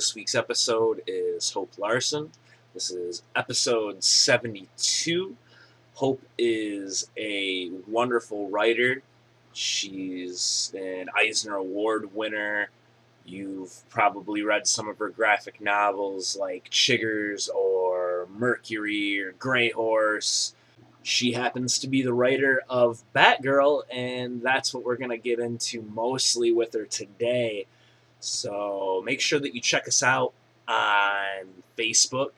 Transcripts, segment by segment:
This week's episode is Hope Larson. This is episode 72. Hope is a wonderful writer. She's an Eisner Award winner. You've probably read some of her graphic novels like Chiggers or Mercury or Grey Horse. She happens to be the writer of Batgirl, and that's what we're going to get into mostly with her today. So make sure that you check us out on Facebook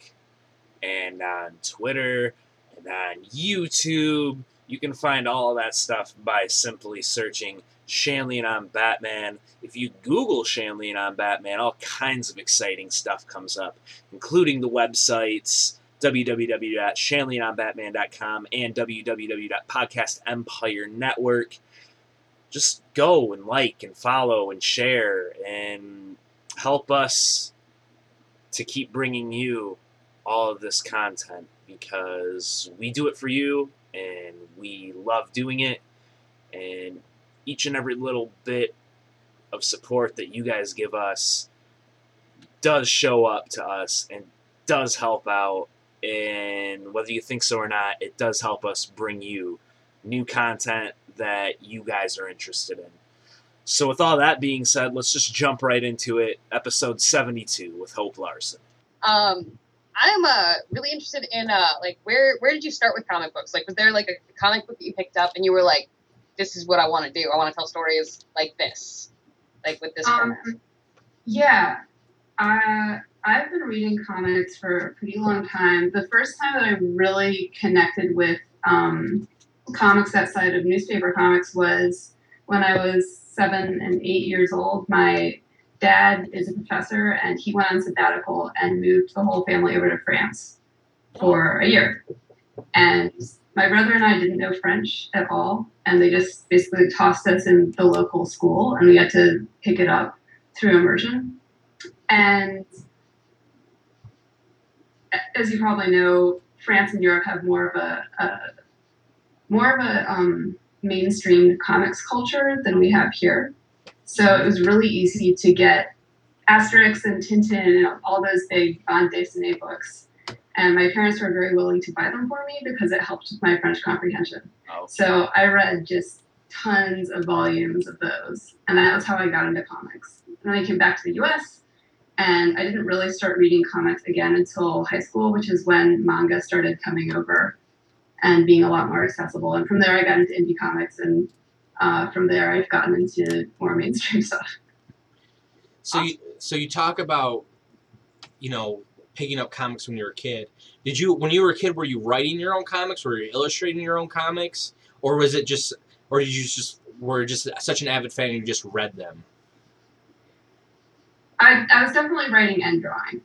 and on Twitter and on YouTube. You can find all that stuff by simply searching Shanley on Batman. If you Google Shanley on Batman, all kinds of exciting stuff comes up, including the websites www.shanleyonbatman.com and www.podcast empire network just go and like and follow and share and help us to keep bringing you all of this content because we do it for you and we love doing it. And each and every little bit of support that you guys give us does show up to us and does help out. And whether you think so or not it does help us bring you new content that you guys are interested in. So, with all that being said, let's just jump right into it. Episode 72 with Hope Larson. Um, I'm uh, really interested in uh, like where where did you start with comic books? Like, was there like a comic book that you picked up and you were like, "This is what I want to do. I want to tell stories like this, like with this Um, format." yeah, uh, I've been reading comics for a pretty long time. The first time that I really connected with um, comics outside of newspaper comics was when I was seven and eight years old. My dad is a professor, and he went on sabbatical and moved the whole family over to France for a year. And my brother and I didn't know French at all, and they just basically tossed us in the local school, and we had to pick it up through immersion. And as you probably know, France and Europe have more of a, a more of a um, mainstream comics culture than we have here. So it was really easy to get Asterix and Tintin and all those big bande dessinée books. And my parents were very willing to buy them for me because it helped with my French comprehension. Oh. So I read just tons of volumes of those. And that was how I got into comics. And then I came back to the US and I didn't really start reading comics again until high school, which is when manga started coming over and being a lot more accessible. And from there, I got into indie comics, and uh, from there, I've gotten into more mainstream stuff. So you so you talk about you know picking up comics when you were a kid. Did you when you were a kid were you writing your own comics? Were you illustrating your own comics, or was it just or did you just were just such an avid fan and you just read them? I, I was definitely writing and drawing.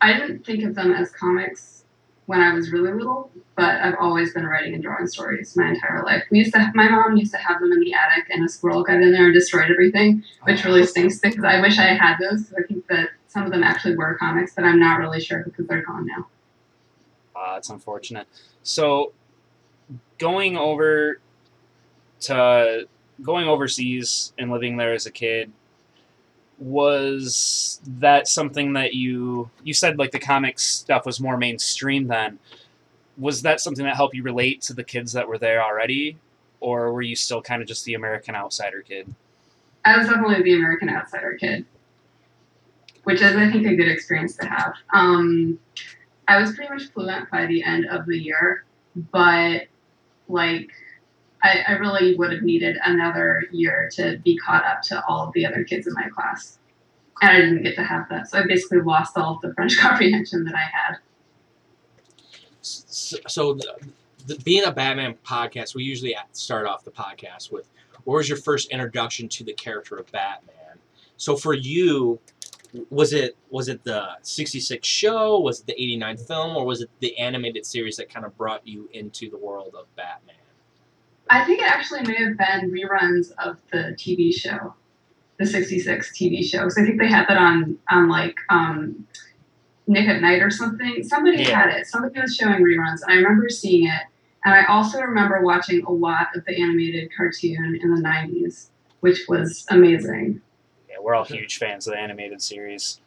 I didn't think of them as comics when I was really little, but I've always been writing and drawing stories my entire life. We used to, have, my mom used to have them in the attic, and a squirrel got in there and destroyed everything, which really stinks because I wish I had those. I think that some of them actually were comics, but I'm not really sure because they're gone now. Uh, it's unfortunate. So, going over to going overseas and living there as a kid was that something that you you said like the comics stuff was more mainstream then. Was that something that helped you relate to the kids that were there already? Or were you still kind of just the american outsider kid? I was definitely the American outsider kid, which is, I think, a good experience to have. Um, I was pretty much fluent by the end of the year, but like, I, I really would have needed another year to be caught up to all of the other kids in my class. And I didn't get to have that. So I basically lost all of the French comprehension that I had. So, the, the, being a Batman podcast, we usually start off the podcast with what was your first introduction to the character of Batman? So for you, was it was it the 66 show was it the 89 film or was it the animated series that kind of brought you into the world of batman I think it actually may have been reruns of the TV show, the '66 TV show. Because I think they had that on on like um, Nick at Nite or something. Somebody Yeah. had it. Somebody was showing reruns, and I remember seeing it. And I also remember watching a lot of the animated cartoon in the '90s, which was amazing. Yeah, we're all huge fans of the animated series.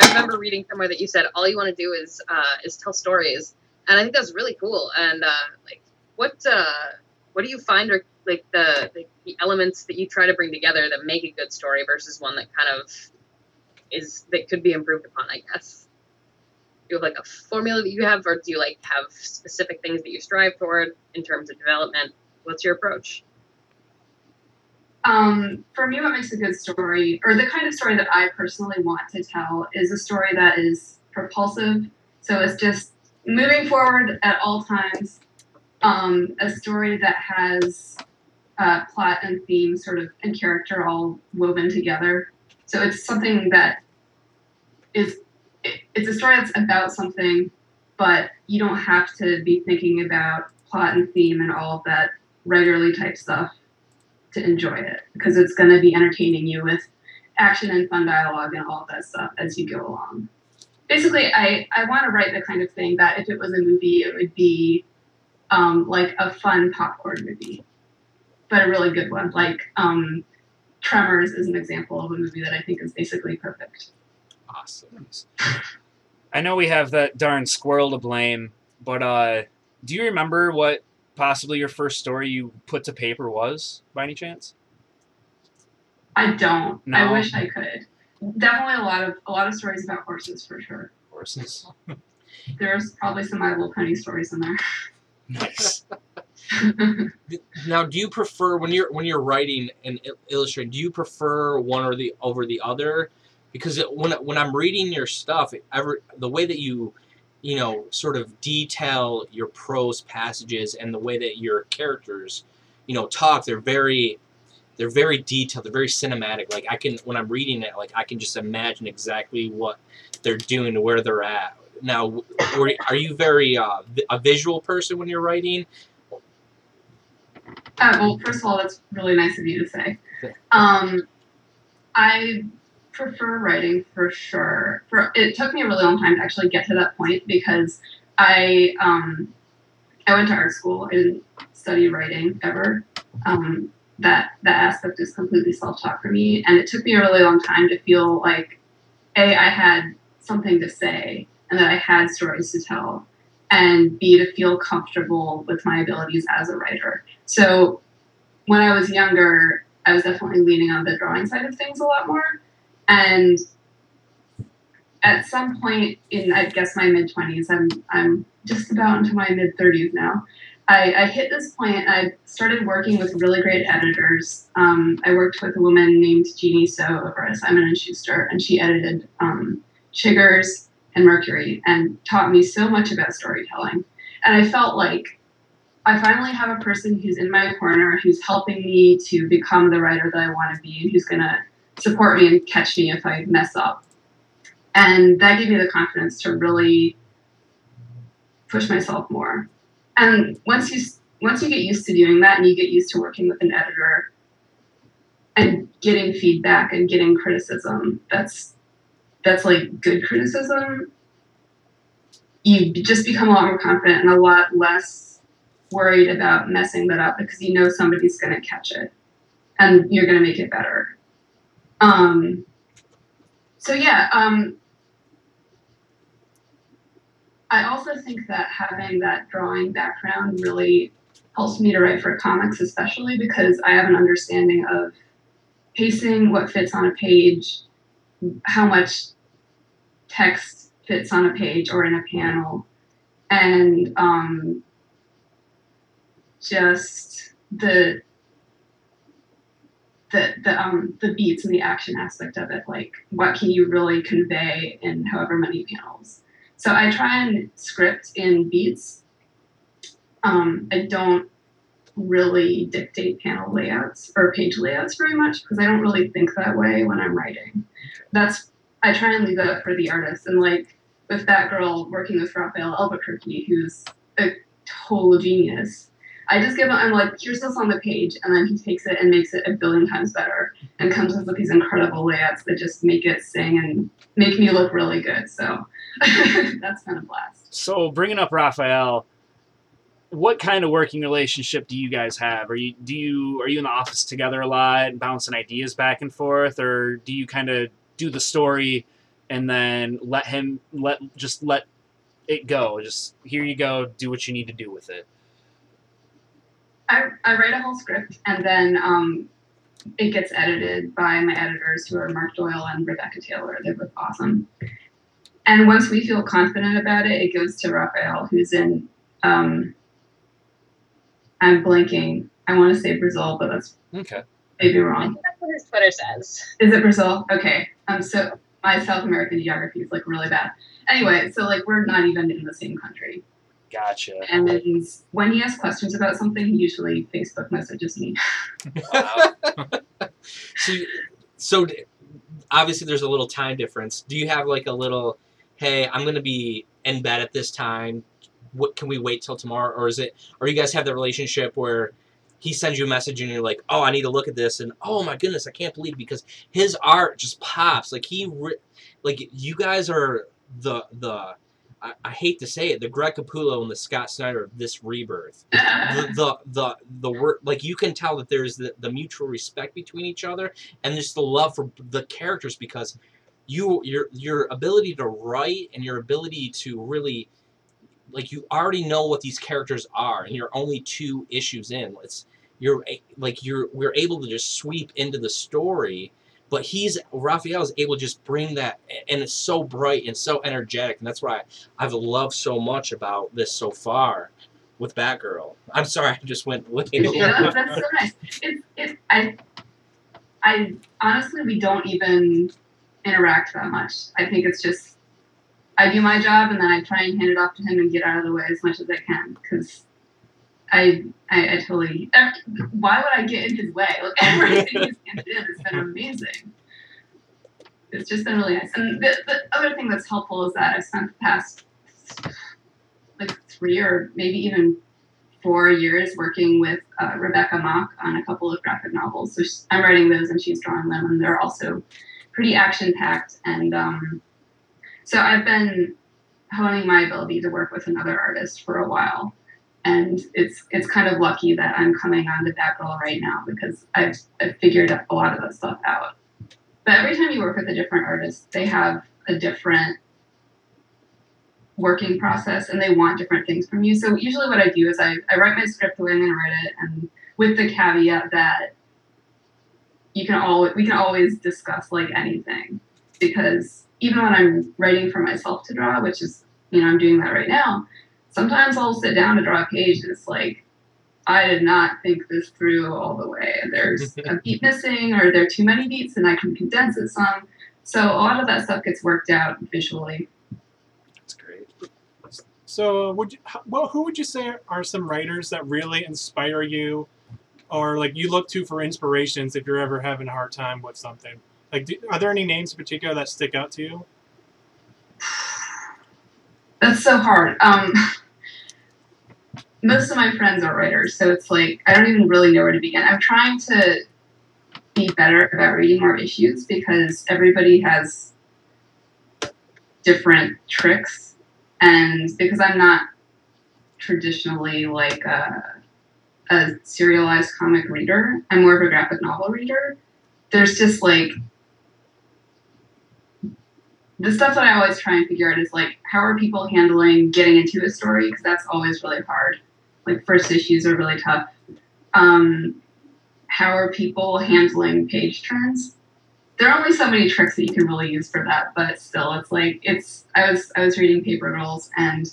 I remember reading somewhere that you said all you want to do is uh, is tell stories, and I think that's really cool. And uh, like, what uh, what do you find are like the, the the elements that you try to bring together that make a good story versus one that kind of is that could be improved upon? I guess. Do you have like a formula that you have, or do you like have specific things that you strive toward in terms of development? What's your approach? Um, for me, what makes a good story, or the kind of story that I personally want to tell, is a story that is propulsive. So it's just moving forward at all times. Um, a story that has uh, plot and theme, sort of, and character all woven together. So it's something that is, it, it's a story that's about something, but you don't have to be thinking about plot and theme and all of that writerly type stuff to enjoy it because it's going to be entertaining you with action and fun dialogue and all of that stuff as you go along. Basically, I, I want to write the kind of thing that if it was a movie, it would be um, like a fun popcorn movie, but a really good one. Like um, Tremors is an example of a movie that I think is basically perfect. awesome I know we have that darn squirrel to blame, but uh, do you remember what possibly your first story you put to paper was, by any chance? I don't. No. I wish I could. Definitely a lot of a lot of stories about horses for sure. Horses. There's probably some My Little Pony stories in there. Nice. now do you prefer when you're when you're writing and illustrating do you prefer one or the over the other? Because it, when when i'm reading your stuff it, ever the way that you you know sort of detail your prose passages and the way that your characters you know talk they're very they're very detailed they're very cinematic. Like i can when i'm reading it like i can just imagine exactly what they're doing where they're at now were, are you very uh, a visual person when you're writing Uh, well, first of all, that's really nice of you to say. Um, I prefer writing for sure. For it took me a really long time to actually get to that point because I um, I went to art school. I didn't study writing ever. Um, that that aspect is completely self-taught for me, and it took me a really long time to feel like a I had something to say and that I had stories to tell, and b to feel comfortable with my abilities as a writer. So when I was younger, I was definitely leaning on the drawing side of things a lot more. And at some point in, I guess, my mid 20s, I'm, I'm just about into my mid 30s now. I, I hit this point, I started working with really great editors. Um, I worked with a woman named Jeannie So over at Simon and Schuster, and she edited um, Chiggers and Mercury and taught me so much about storytelling. And I felt like I finally have a person who's in my corner, who's helping me to become the writer that I want to be, and who's going to support me and catch me if I mess up. And that gave me the confidence to really push myself more. And once you once you get used to doing that, and you get used to working with an editor and getting feedback and getting criticism, that's that's like good criticism. You just become a lot more confident and a lot less worried about messing that up because you know somebody's going to catch it and you're going to make it better. Um, so yeah, um, I also think that having that drawing background really helps me to write for comics, especially because I have an understanding of pacing, what fits on a page, how much text fits on a page or in a panel, and um, just the the the um the beats and the action aspect of it like what can you really convey in however many panels? So i try and script in beats. Um i don't really dictate panel layouts or page layouts very much because i don't really think that way when i'm writing. That's I try and leave that up for the artist. And like with Batgirl working with Rafael Albuquerque, who's a total genius. I just give him, I'm like, here's this on the page, and then he takes it and makes it a billion times better, and comes up with these incredible layouts that just make it sing and make me look really good. So that's kind of blast. So bringing up Rafael, what kind of working relationship do you guys have? Are you do you are you in the office together a lot, and bouncing ideas back and forth, or do you kind of do the story and then let him let just let it go? Just here you go, do what you need to do with it. I, I write a whole script and then um, it gets edited by my editors who are Mark Doyle and Rebecca Taylor. They're both awesome. And once we feel confident about it, it goes to Rafael, who's in, um, I'm blanking. I want to say Brazil, but that's Okay. maybe I wrong. think that's what his Twitter says. Is it Brazil? Okay. Um, so my South American geography is like really bad. Anyway, so like we're not even in the same country. Gotcha. And then when he has questions about something, he usually Facebook messages me. Wow. So, so obviously there's a little time difference. Do you have like a little, hey, I'm gonna be in bed at this time. What can we wait till tomorrow, or is it, or you guys have the relationship where he sends you a message and you're like, oh, I need to look at this, and oh my goodness, I can't believe because his art just pops. Like he, like you guys are the the. I, I hate to say it, the Greg Capullo and the Scott Snyder of this rebirth the the the, the word like you can tell that there's the, the mutual respect between each other and just the love for the characters because you your your ability to write and your ability to really like you already know what these characters are and you're only two issues in it's you're like you're we're able to just sweep into the story but he's Rafael is able to just bring that and it's so bright and so energetic and that's why I've loved so much about this so far with Batgirl. I'm sorry, I just went looking. yeah, that's so nice. It's, it, I, I honestly, we don't even interact that much. I think it's just I do my job and then I try and hand it off to him and get out of the way as much as I can because I, I, I totally. Why would I get in his way? Like everything he's handed in has been amazing. It's just been really nice. And the, the other thing that's helpful is that I've spent the past like three or maybe even four years working with uh, Rebecca Mock on a couple of graphic novels. So I'm writing those and she's drawing them, and they're also pretty action packed. And um, so I've been honing my ability to work with another artist for a while. And it's it's kind of lucky that I'm coming on to Batgirl right now because I've, I've figured a lot of that stuff out. But every time you work with a different artist, they have a different working process and they want different things from you. So usually what I do is I, I write my script the way I'm gonna write it and with the caveat that you can always we can always discuss like anything. Because even when I'm writing for myself to draw, which is you know, I'm doing that right now, sometimes I'll sit down to draw a page and it's like I did not think this through all the way. There's a beat missing or there are too many beats and I can condense it some. So a lot of that stuff gets worked out visually. That's great. So, would you, well, who would you say are some writers that really inspire you, or like you look to for inspirations if you're ever having a hard time with something? Like, do, are there any names in particular that stick out to you? That's so hard. Um, most of my friends are writers, so it's like I don't even really know where to begin. I'm trying to be better about reading more issues because everybody has different tricks, and because I'm not traditionally like a, a serialized comic reader, I'm more of a graphic novel reader. There's just like the stuff that I always try and figure out is like how are people handling getting into a story because that's always really hard. Like first issues are really tough. Um, how are people handling page turns? There are only so many tricks that you can really use for that, but still, it's like it's. I was I was reading Paper Girls and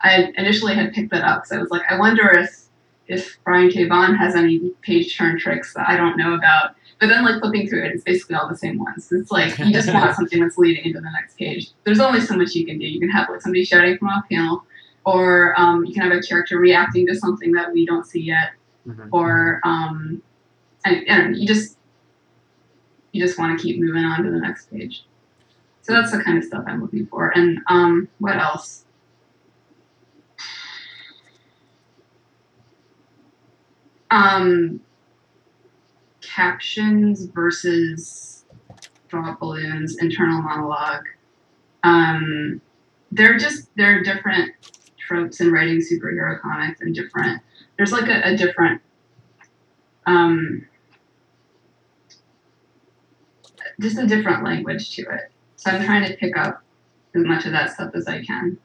I initially had picked that up, so I was like, I wonder if if Brian K. Vaughan has any page turn tricks that I don't know about. But then, like flipping through it, it's basically all the same ones. It's like you just want something that's leading into the next page. There's only so much you can do. You can have like somebody shouting from off panel, or um, you can have a character reacting to something that we don't see yet, Mhm. or um, you just you just want to keep moving on to the next page. So that's the kind of stuff I'm looking for. And um, what else? Um, captions versus thought balloons, internal monologue. Um, they're just they're different tropes in writing superhero comics and different. There's like a, a different um, just a different language to it. So I'm trying to pick up as much of that stuff as I can.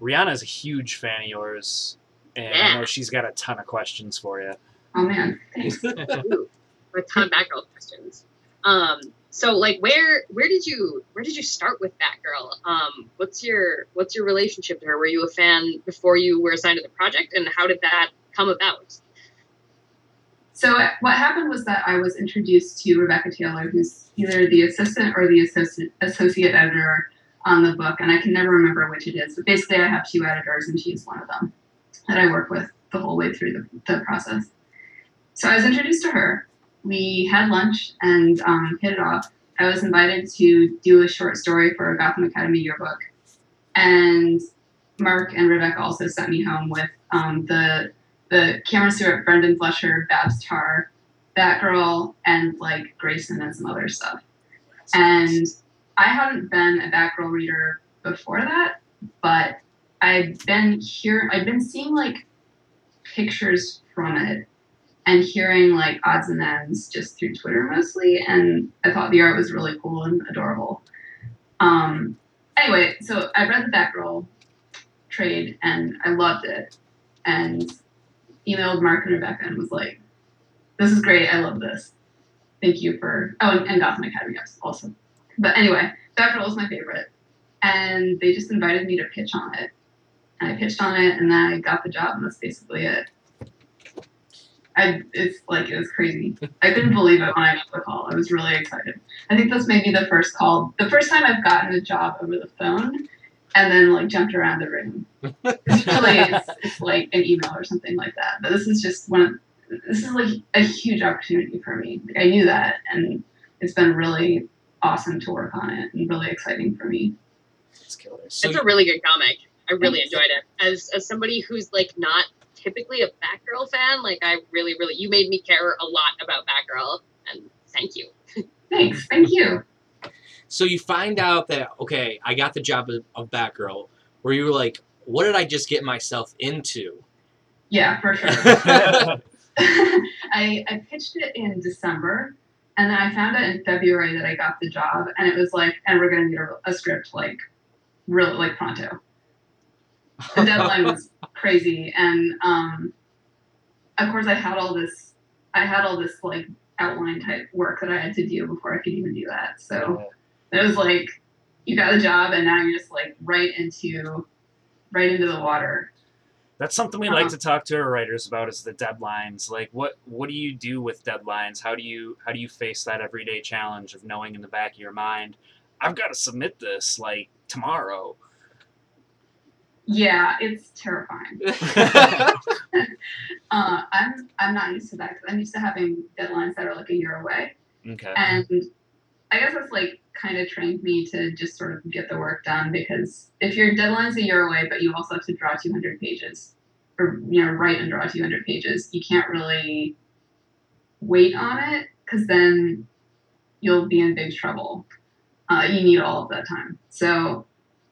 Rihanna's a huge fan of yours, and I know she's got a ton of questions for you. Oh man, thanks. Ooh, a ton of Batgirl questions. Um, so like, where where did you where did you start with Batgirl? Um, what's your what's your relationship to her? Were you a fan before you were assigned to the project, and how did that come about? So what happened was that I was introduced to Rebecca Taylor, who's either the assistant or the associate associate editor on the book, and I can never remember which it is. But basically, I have two editors, and she's one of them that I work with the whole way through the, the process. So I was introduced to her. We had lunch and um, hit it off. I was invited to do a short story for a Gotham Academy yearbook, and Mark and Rebecca also sent me home with um, the the Cameron Stewart, Brenden Fletcher, Babs Tarr, Batgirl, and like Grayson and some other stuff. And I hadn't been a Batgirl reader before that, but I'd been here. I'd been seeing like pictures from it and hearing like odds and ends just through Twitter mostly, and I thought the art was really cool and adorable. Um, anyway, so I read the Batgirl trade and I loved it, and emailed Mark and Rebecca and was like, "This is great. I love this. Thank you for oh, and, and Gotham Academy yes, awesome. But anyway, Batgirl was my favorite, and they just invited me to pitch on it. And I pitched on it, and then I got the job, and that's basically it. I it's like it was crazy. I couldn't believe it when I got the call. I was really excited. I think this may be the first call, the first time I've gotten a job over the phone, and then like jumped around the room. Usually it's, it's like an email or something like that. But this is just one. Of, this is like a huge opportunity for me. Like I knew that, and it's been really awesome to work on it and really exciting for me. It's killer. So it's a really good comic. I really enjoyed it. As as somebody who's like not typically a Batgirl fan, like I really, really you made me care a lot about Batgirl, and thank you. Thanks. Thank you. So you find out that okay, I got the job of, of Batgirl. Where you were like, what did I just get myself into? Yeah, for sure. I, I pitched it in December, and then I found out in February that I got the job, and it was like, and we're gonna need a, a script like, really like pronto. The deadline was crazy, and um, of course I had all this, I had all this like outline type work that I had to do before I could even do that. So it was like, you got a job, and now you're just like right into, right into the water. That's something we like Uh-huh. to talk to our writers about is the deadlines. Like what what do you do with deadlines? How do you how do you face that everyday challenge of knowing in the back of your mind, I've got to submit this like tomorrow. Yeah, it's terrifying. Uh, I'm I'm not used to that because I'm used to having deadlines that are like a year away, Okay. and I guess that's like kind of trained me to just sort of get the work done because if your deadline's a year away, but you also have to draw 200 pages, or you know write and draw 200 pages, you can't really wait on it because then you'll be in big trouble. Uh, you need all of that time. So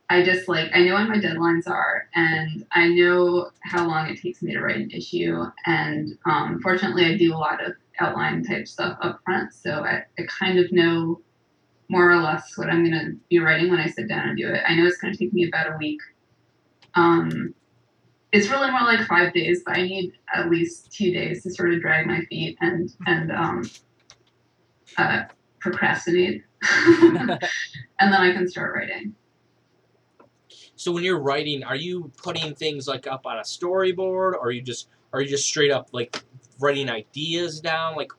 I just like I know when my deadlines are, and I know how long it takes me to write an issue. And um, fortunately, I do a lot of outline type stuff up front, so I, I kind of know more or less what I'm gonna be writing when I sit down and do it. I know it's gonna take me about a week. Um, it's really more like five days, but I need at least two days to sort of drag my feet and and um, uh, procrastinate, and then I can start writing. So when you're writing, are you putting things like up on a storyboard, or are you just are you just straight up like writing ideas down? Like,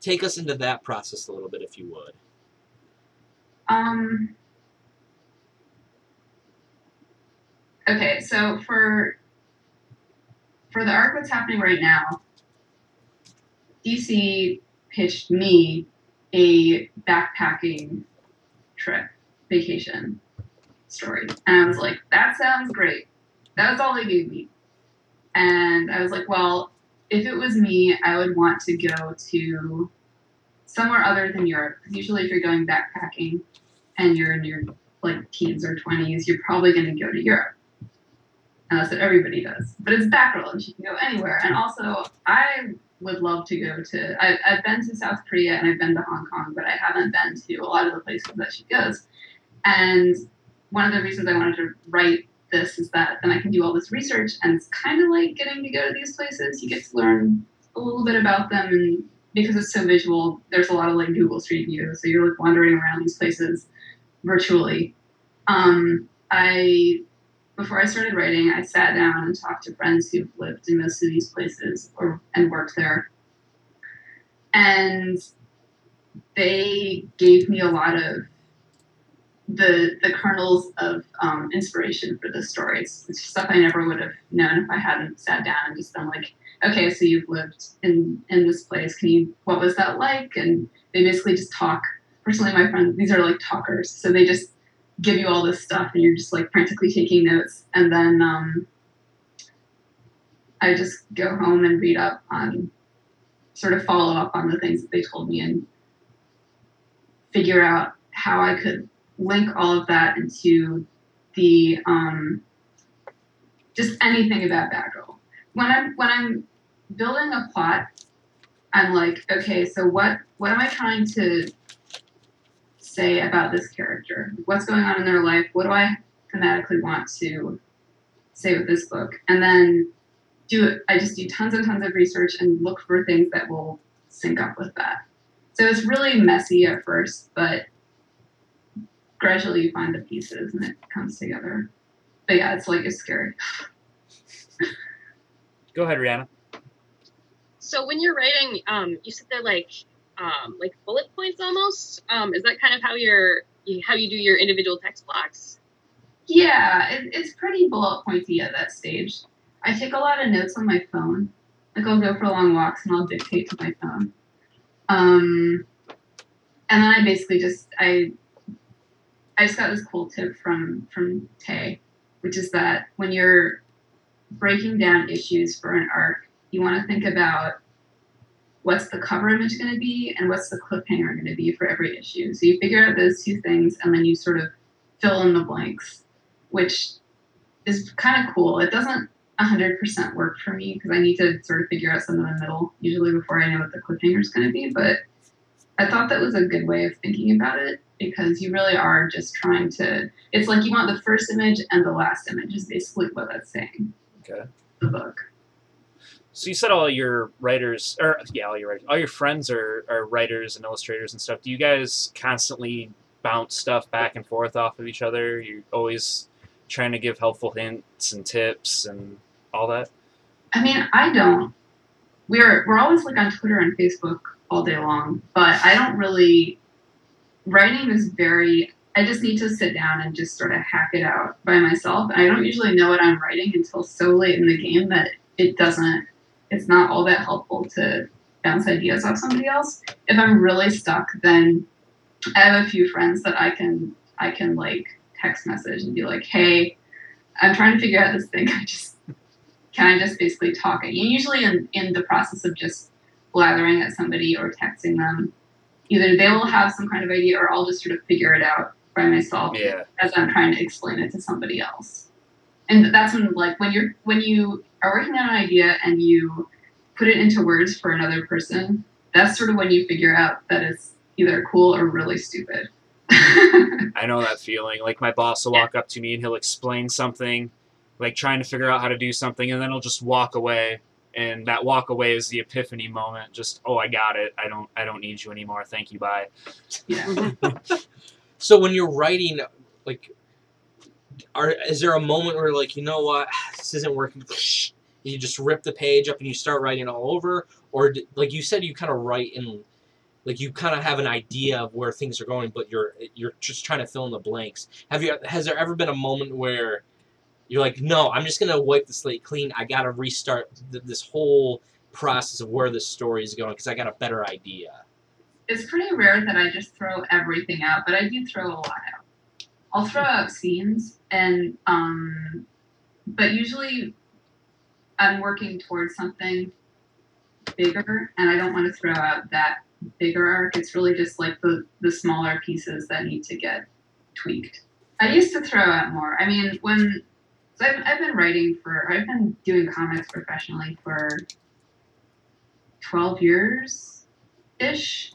take us into that process a little bit, if you would. Um. Okay, so for for the arc that's happening right now, DC pitched me a backpacking trip vacation story. And I was like, that sounds great. That's all they gave me. And I was like, well, if it was me, I would want to go to somewhere other than Europe. Because usually, if you're going backpacking and you're in your like teens or 20s, you're probably going to go to Europe. And that's what everybody does. But it's Batgirl. You can go anywhere. And also, I would love to go to. I, I've been to South Korea and I've been to Hong Kong, but I haven't been to a lot of the places that she goes. And one of the reasons I wanted to write this is that then I can do all this research, and it's kind of like getting to go to these places. You get to learn a little bit about them, and because it's so visual, there's a lot of like Google Street View, so you're like wandering around these places virtually. Um, I before I started writing, I sat down and talked to friends who've lived in most of these places or and worked there, and they gave me a lot of the the kernels of um, inspiration for the stories. It's stuff I never would have known if I hadn't sat down and just been like, okay, so you've lived in in this place. Can you? What was that like? And they basically just talk. Personally, my friends, these are like talkers, so they just give you all this stuff, and you're just like frantically taking notes. And then um, I just go home and read up on, sort of follow up on the things that they told me, and figure out how I could link all of that into the um, just anything about Batgirl. When I'm when I'm building a plot, I'm like, okay, so what what am I trying to say about this character? What's going on in their life? What do I thematically want to say with this book? And then do it. I just do tons and tons of research and look for things that will sync up with that. So it's really messy at first, but gradually you find the pieces and it comes together. But yeah, it's like it's scary. Go ahead, Rihanna. So when you're writing, um, you said they're like um, like bullet points almost. Um, is that kind of how you're how you do your individual text blocks? Yeah, it, it's pretty bullet pointy at that stage. I take a lot of notes on my phone. Like I'll go for long walks and I'll dictate to my phone. Um, and then I basically just I I just got this cool tip from from Tay, which is that when you're breaking down issues for an arc, you want to think about what's the cover image going to be and what's the cliffhanger going to be for every issue. So you figure out those two things and then you sort of fill in the blanks, which is kind of cool. It doesn't 100% work for me because I need to sort of figure out some in the middle usually before I know what the cliffhanger is going to be. But I thought that was a good way of thinking about it because you really are just trying to. It's like you want the first image and the last image is basically what that's saying. Okay. The book. So you said all your writers, or yeah, all your writers, all your friends are, are writers and illustrators and stuff. Do you guys constantly bounce stuff back and forth off of each other? You're always trying to give helpful hints and tips and all that. I mean, I don't. We're we're always like on Twitter and Facebook all day long, but I don't really. Writing is very. I just need to sit down and just sort of hack it out by myself. I don't usually know what I'm writing until so late in the game that it doesn't. It's not all that helpful to bounce ideas off somebody else. If I'm really stuck, then I have a few friends that I can I can like text message and be like, "Hey, I'm trying to figure out this thing. I just can I just basically talk you? Usually, in, in the process of just blathering at somebody or texting them, either they will have some kind of idea or I'll just sort of figure it out by myself Yeah. as I'm trying to explain it to somebody else. And that's when, like, when you're when you are working on an idea and you put it into words for another person, that's sort of when you figure out that it's either cool or really stupid. I know that feeling. Like my boss will walk up to me and he'll explain something, like trying to figure out how to do something, and then he'll just walk away. And that walk away is the epiphany moment. Just oh, I got it. I don't. I don't need you anymore. Thank you. Bye. yeah. So when you're writing, like, are is there a moment where like you know what this isn't working? You just rip the page up and you start writing all over, or like you said, you kind of write in, like you kind of have an idea of where things are going, but you're you're just trying to fill in the blanks. Have you? Has there ever been a moment where you're like, no, I'm just gonna wipe the slate clean. I gotta restart th- this whole process of where this story is going because I got a better idea. it's pretty rare that I just throw everything out, but I do throw a lot out. I'll throw out scenes and um but usually I'm working towards something bigger and I don't want to throw out that bigger arc. It's really just like the the smaller pieces that need to get tweaked. I used to throw out more. I mean, when so I've, I've been writing for I've been doing comics professionally for 12 years ish.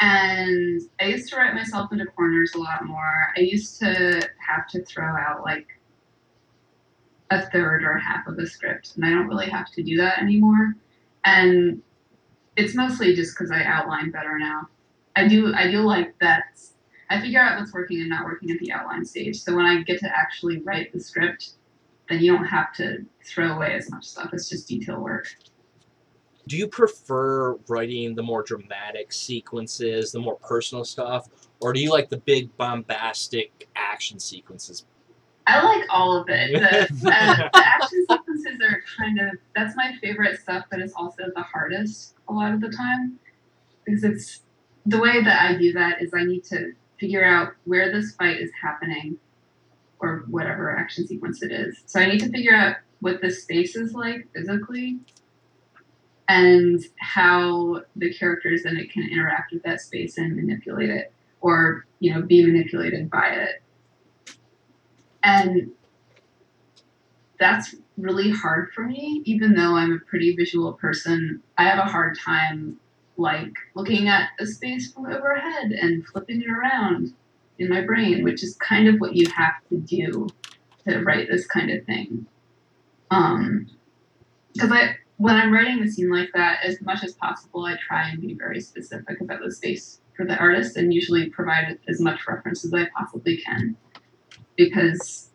And I used to write myself into corners a lot more. I used to have to throw out like a third or half of a script, and I don't really have to do that anymore. And it's mostly just because I outline better now. I do I do like that I figure out what's working and not working at the outline stage. So when I get to actually write the script, then you don't have to throw away as much stuff. It's just detail work. Do you prefer writing the more dramatic sequences, the more personal stuff, or do you like the big bombastic action sequences? I like all of it. The, uh, the action sequences are kind of that's my favorite stuff, but it's also the hardest a lot of the time because it's the way that I do that is I need to figure out where this fight is happening or whatever action sequence it is. So I need to figure out what the space is like physically and how the characters in it can interact with that space and manipulate it or you know be manipulated by it and that's really hard for me even though i'm a pretty visual person i have a hard time like looking at a space from overhead and flipping it around in my brain which is kind of what you have to do to write this kind of thing um because i when i'm writing a scene like that as much as possible i try and be very specific about the space for the artist and usually provide as much reference as i possibly can because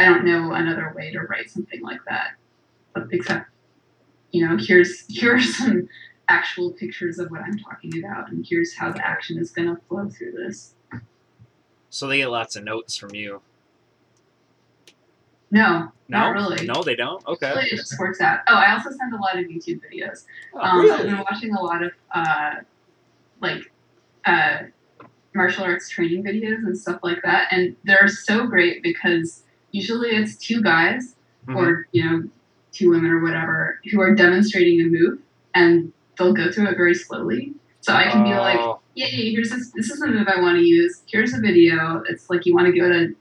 I don't know another way to write something like that. Except, you know, here's here are some actual pictures of what I'm talking about, and here's how the action is going to flow through this. So they get lots of notes from you. No, No, not really. No, they don't. Okay. Really, it just works out. Oh, I also send a lot of YouTube videos. Oh, Um, I've been watching a lot of uh, like uh, martial arts training videos and stuff like that, and they're so great because usually it's two guys Mhm. or you know two women or whatever who are demonstrating a move, and they'll go through it very slowly. So I can be like, Oh, yay, here's this this is the move I want to use. Here's a video. It's like you want to go to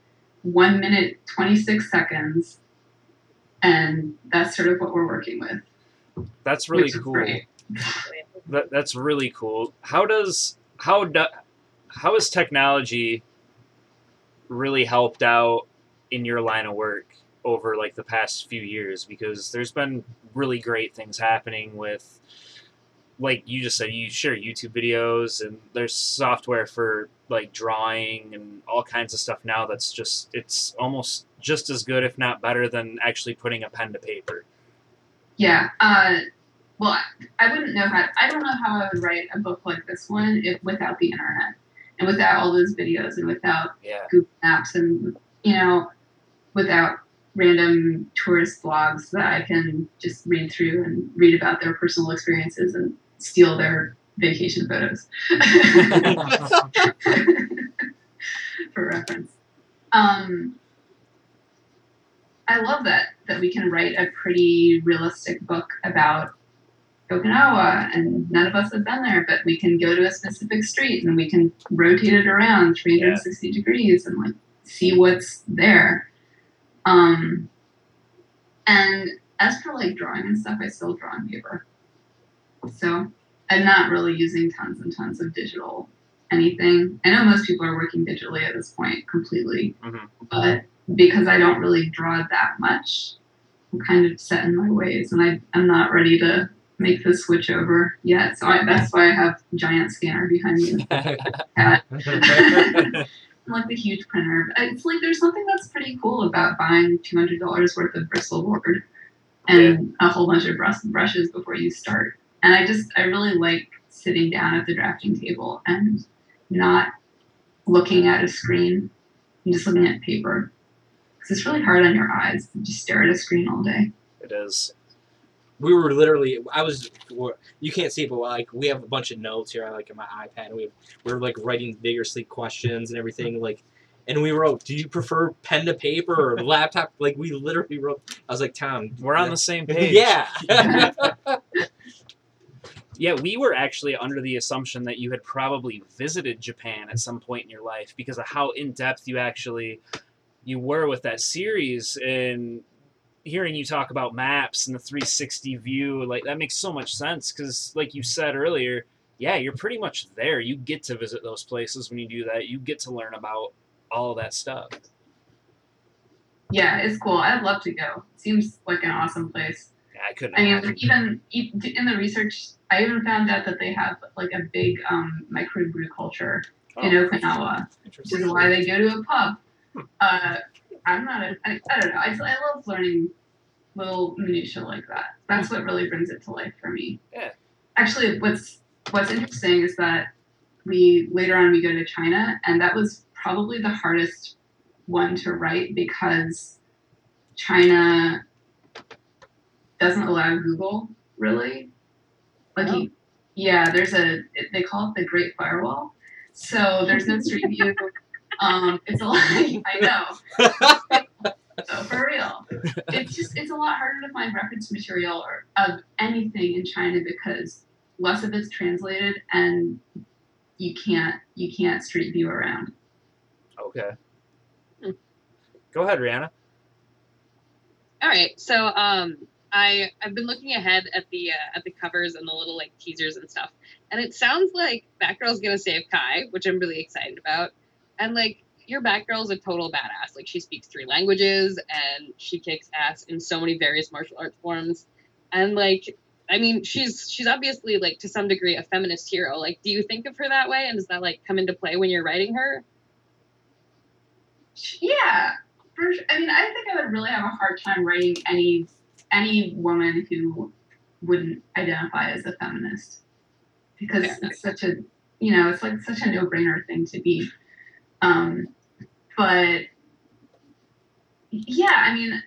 one minute twenty six seconds, and that's sort of what we're working with. that's really cool. That, that's really cool. How does how do, how has technology really helped out in your line of work over like the past few years? Because there's been really great things happening with, like you just said, you share YouTube videos and there's software for like drawing and all kinds of stuff now. That's just it's almost just as good, if not better, than actually putting a pen to paper. Yeah. Uh, well, I- wouldn't know how. I don't know how I would write a book like this one if without the internet and without all those videos and without Yeah. Google Maps and you know without random tourist blogs that I can just read through and read about their personal experiences and steal their vacation photos for reference. Um, I love that that we can write a pretty realistic book about Okinawa, and none of us have been there, but we can go to a specific street and we can rotate it around 360 degrees and like see what's there. Um, and as for like drawing and stuff, I still draw on paper. So I'm not really using tons and tons of digital anything. I know most people are working digitally at this point completely, Mhm. but because I don't really draw that much, I'm kind of set in my ways, and I, I'm not ready to make the switch over yet. So I, that's why I have giant scanner behind me, like the huge printer. It's like there's something that's pretty cool about buying two hundred dollars worth of bristle board and a whole bunch of brushes before you start. And I just I really like sitting down at the drafting table and not looking at a screen and just looking at paper. Because it's really hard on your eyes to just stare at a screen all day. It is. we were literally I was you can't see it, but like we have a bunch of notes here like in my iPad. And we have, we were like writing vigorously questions and everything like. And we wrote, "Do you prefer pen to paper or laptop?" Like we literally wrote. I was like, "Tom, We're on the same page. yeah." Yeah, we were actually under the assumption that you had probably visited Japan at some point in your life because of how in depth you actually you were with that series and hearing you talk about maps and the 360 view like that makes so much sense because like you said earlier yeah you're pretty much there you get to visit those places when you do that you get to learn about all that stuff Yeah, it's cool. I'd love to go. Seems like an awesome place. I couldn't I mean, even in the research, I even found out that they have like a big um, microbrew culture in Oh. Okinawa, which is why they go to a pub. Uh, I'm not. A, I, I don't know. I, I love learning little minutia like that. That's what really brings it to life for me. Yeah. Actually, what's what's interesting is that we later on we go to China, and that was probably the hardest one to write because China doesn't allow Google really. Like, you, yeah, there's a they call it the Great Firewall. So there's no Street View. Um, it's a lot. I know. So for real, it's just it's a lot harder to find reference material or of anything in China because less of it's translated and you can't you can't Street View around. okay go ahead rihanna All right, so um, I I've been looking ahead at the uh, at the covers and the little like teasers and stuff, and it sounds like Batgirl's gonna save Kai, which I'm really excited about. And like your Batgirl's a total badass. Like she speaks three languages and she kicks ass in so many various martial arts forms. And like I mean, she's she's obviously like to some degree a feminist hero. Like, do you think of her that way? And does that like come into play when you're writing her? Yeah. I mean, I think I would really have a hard time writing any any woman who wouldn't identify as a feminist because Fair it's such a you know it's like such a no brainer thing to be. Um, but yeah, I mean,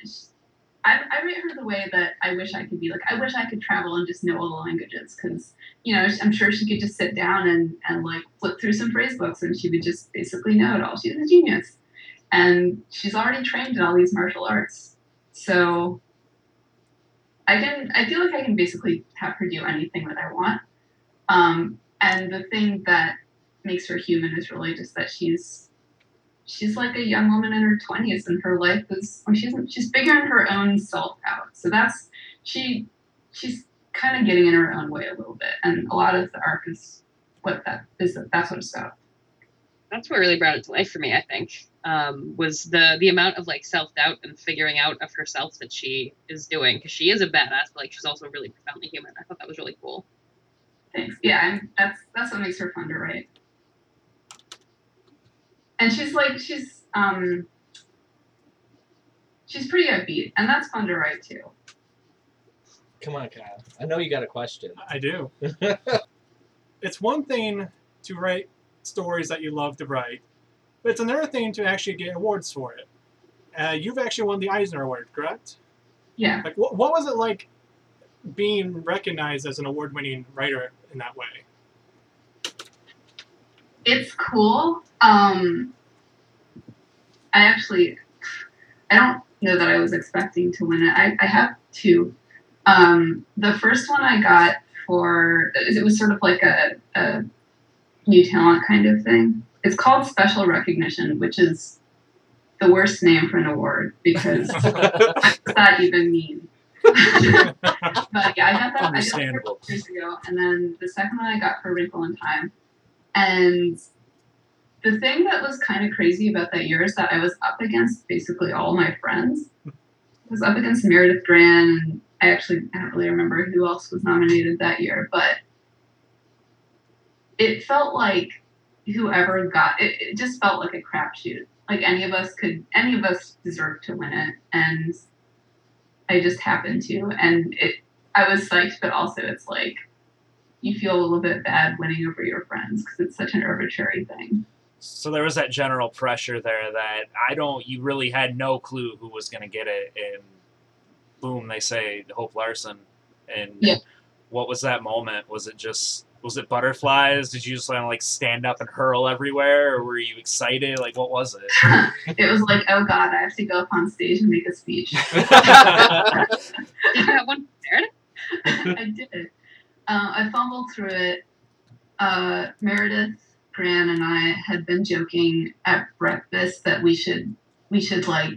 I, I rate her the way that I wish I could be. Like, I wish I could travel and just know all the languages because, you know, I'm sure she could just sit down and, and like flip through some phrase books and she would just basically know it all. She's a genius. And she's already trained in all these martial arts. So I can, I feel like I can basically have her do anything that I want. Um, and the thing that makes her human is really just that she's she's like a young woman in her 20s and her life is well, she's she's figuring her own self out so that's she she's kind of getting in her own way a little bit. And a lot of the arc is what that is that's what it's about. That's what really brought it to life for me i think um, was the the amount of like self-doubt and figuring out of herself that she is doing because she is a badass but like she's also really profoundly human i thought that was really cool thanks yeah and that's that's what makes her fun to write and she's like she's um she's pretty upbeat and that's fun to write too Come on, Kyle. I know you got a question. I do. it's one thing to write stories that you love to write, but it's another thing to actually get awards for it. Uh, you've actually won the Eisner Award, correct? yeah Like, what, what was it like being recognized as an award-winning writer in that way? it's cool. Um, I actually, I don't know that I was expecting to win it. I, I have two. Um, the first one I got for it was sort of like a, a new talent kind of thing. It's called special recognition, which is the worst name for an award because what does that even mean? but yeah, I got that. I got Understandable. years ago, and then the second one I got for Wrinkle in Time. And the thing that was kind of crazy about that year is that I was up against basically all my friends. I was up against Meredith Gran, and I actually I don't really remember who else was nominated that year, but it felt like whoever got it, it just felt like a crapshoot. Like any of us could, any of us deserved to win it, and I just happened to. And it, I was psyched, but also it's like you feel a little bit bad winning over your friends because it's such an arbitrary thing. So there was that general pressure there that I don't. You really had no clue who was going to get it, and boom, they say Hope Larson, And Yeah. what was that moment? Was it just was it butterflies? Did you just kind of like stand up and hurl everywhere, or were you excited? Like what was it? it was like, oh god, I have to go up on stage and make a speech. Did you have one prepared? I did. Uh, I fumbled through it. Uh, Meredith, Gran, and I had been joking at breakfast that we should we should like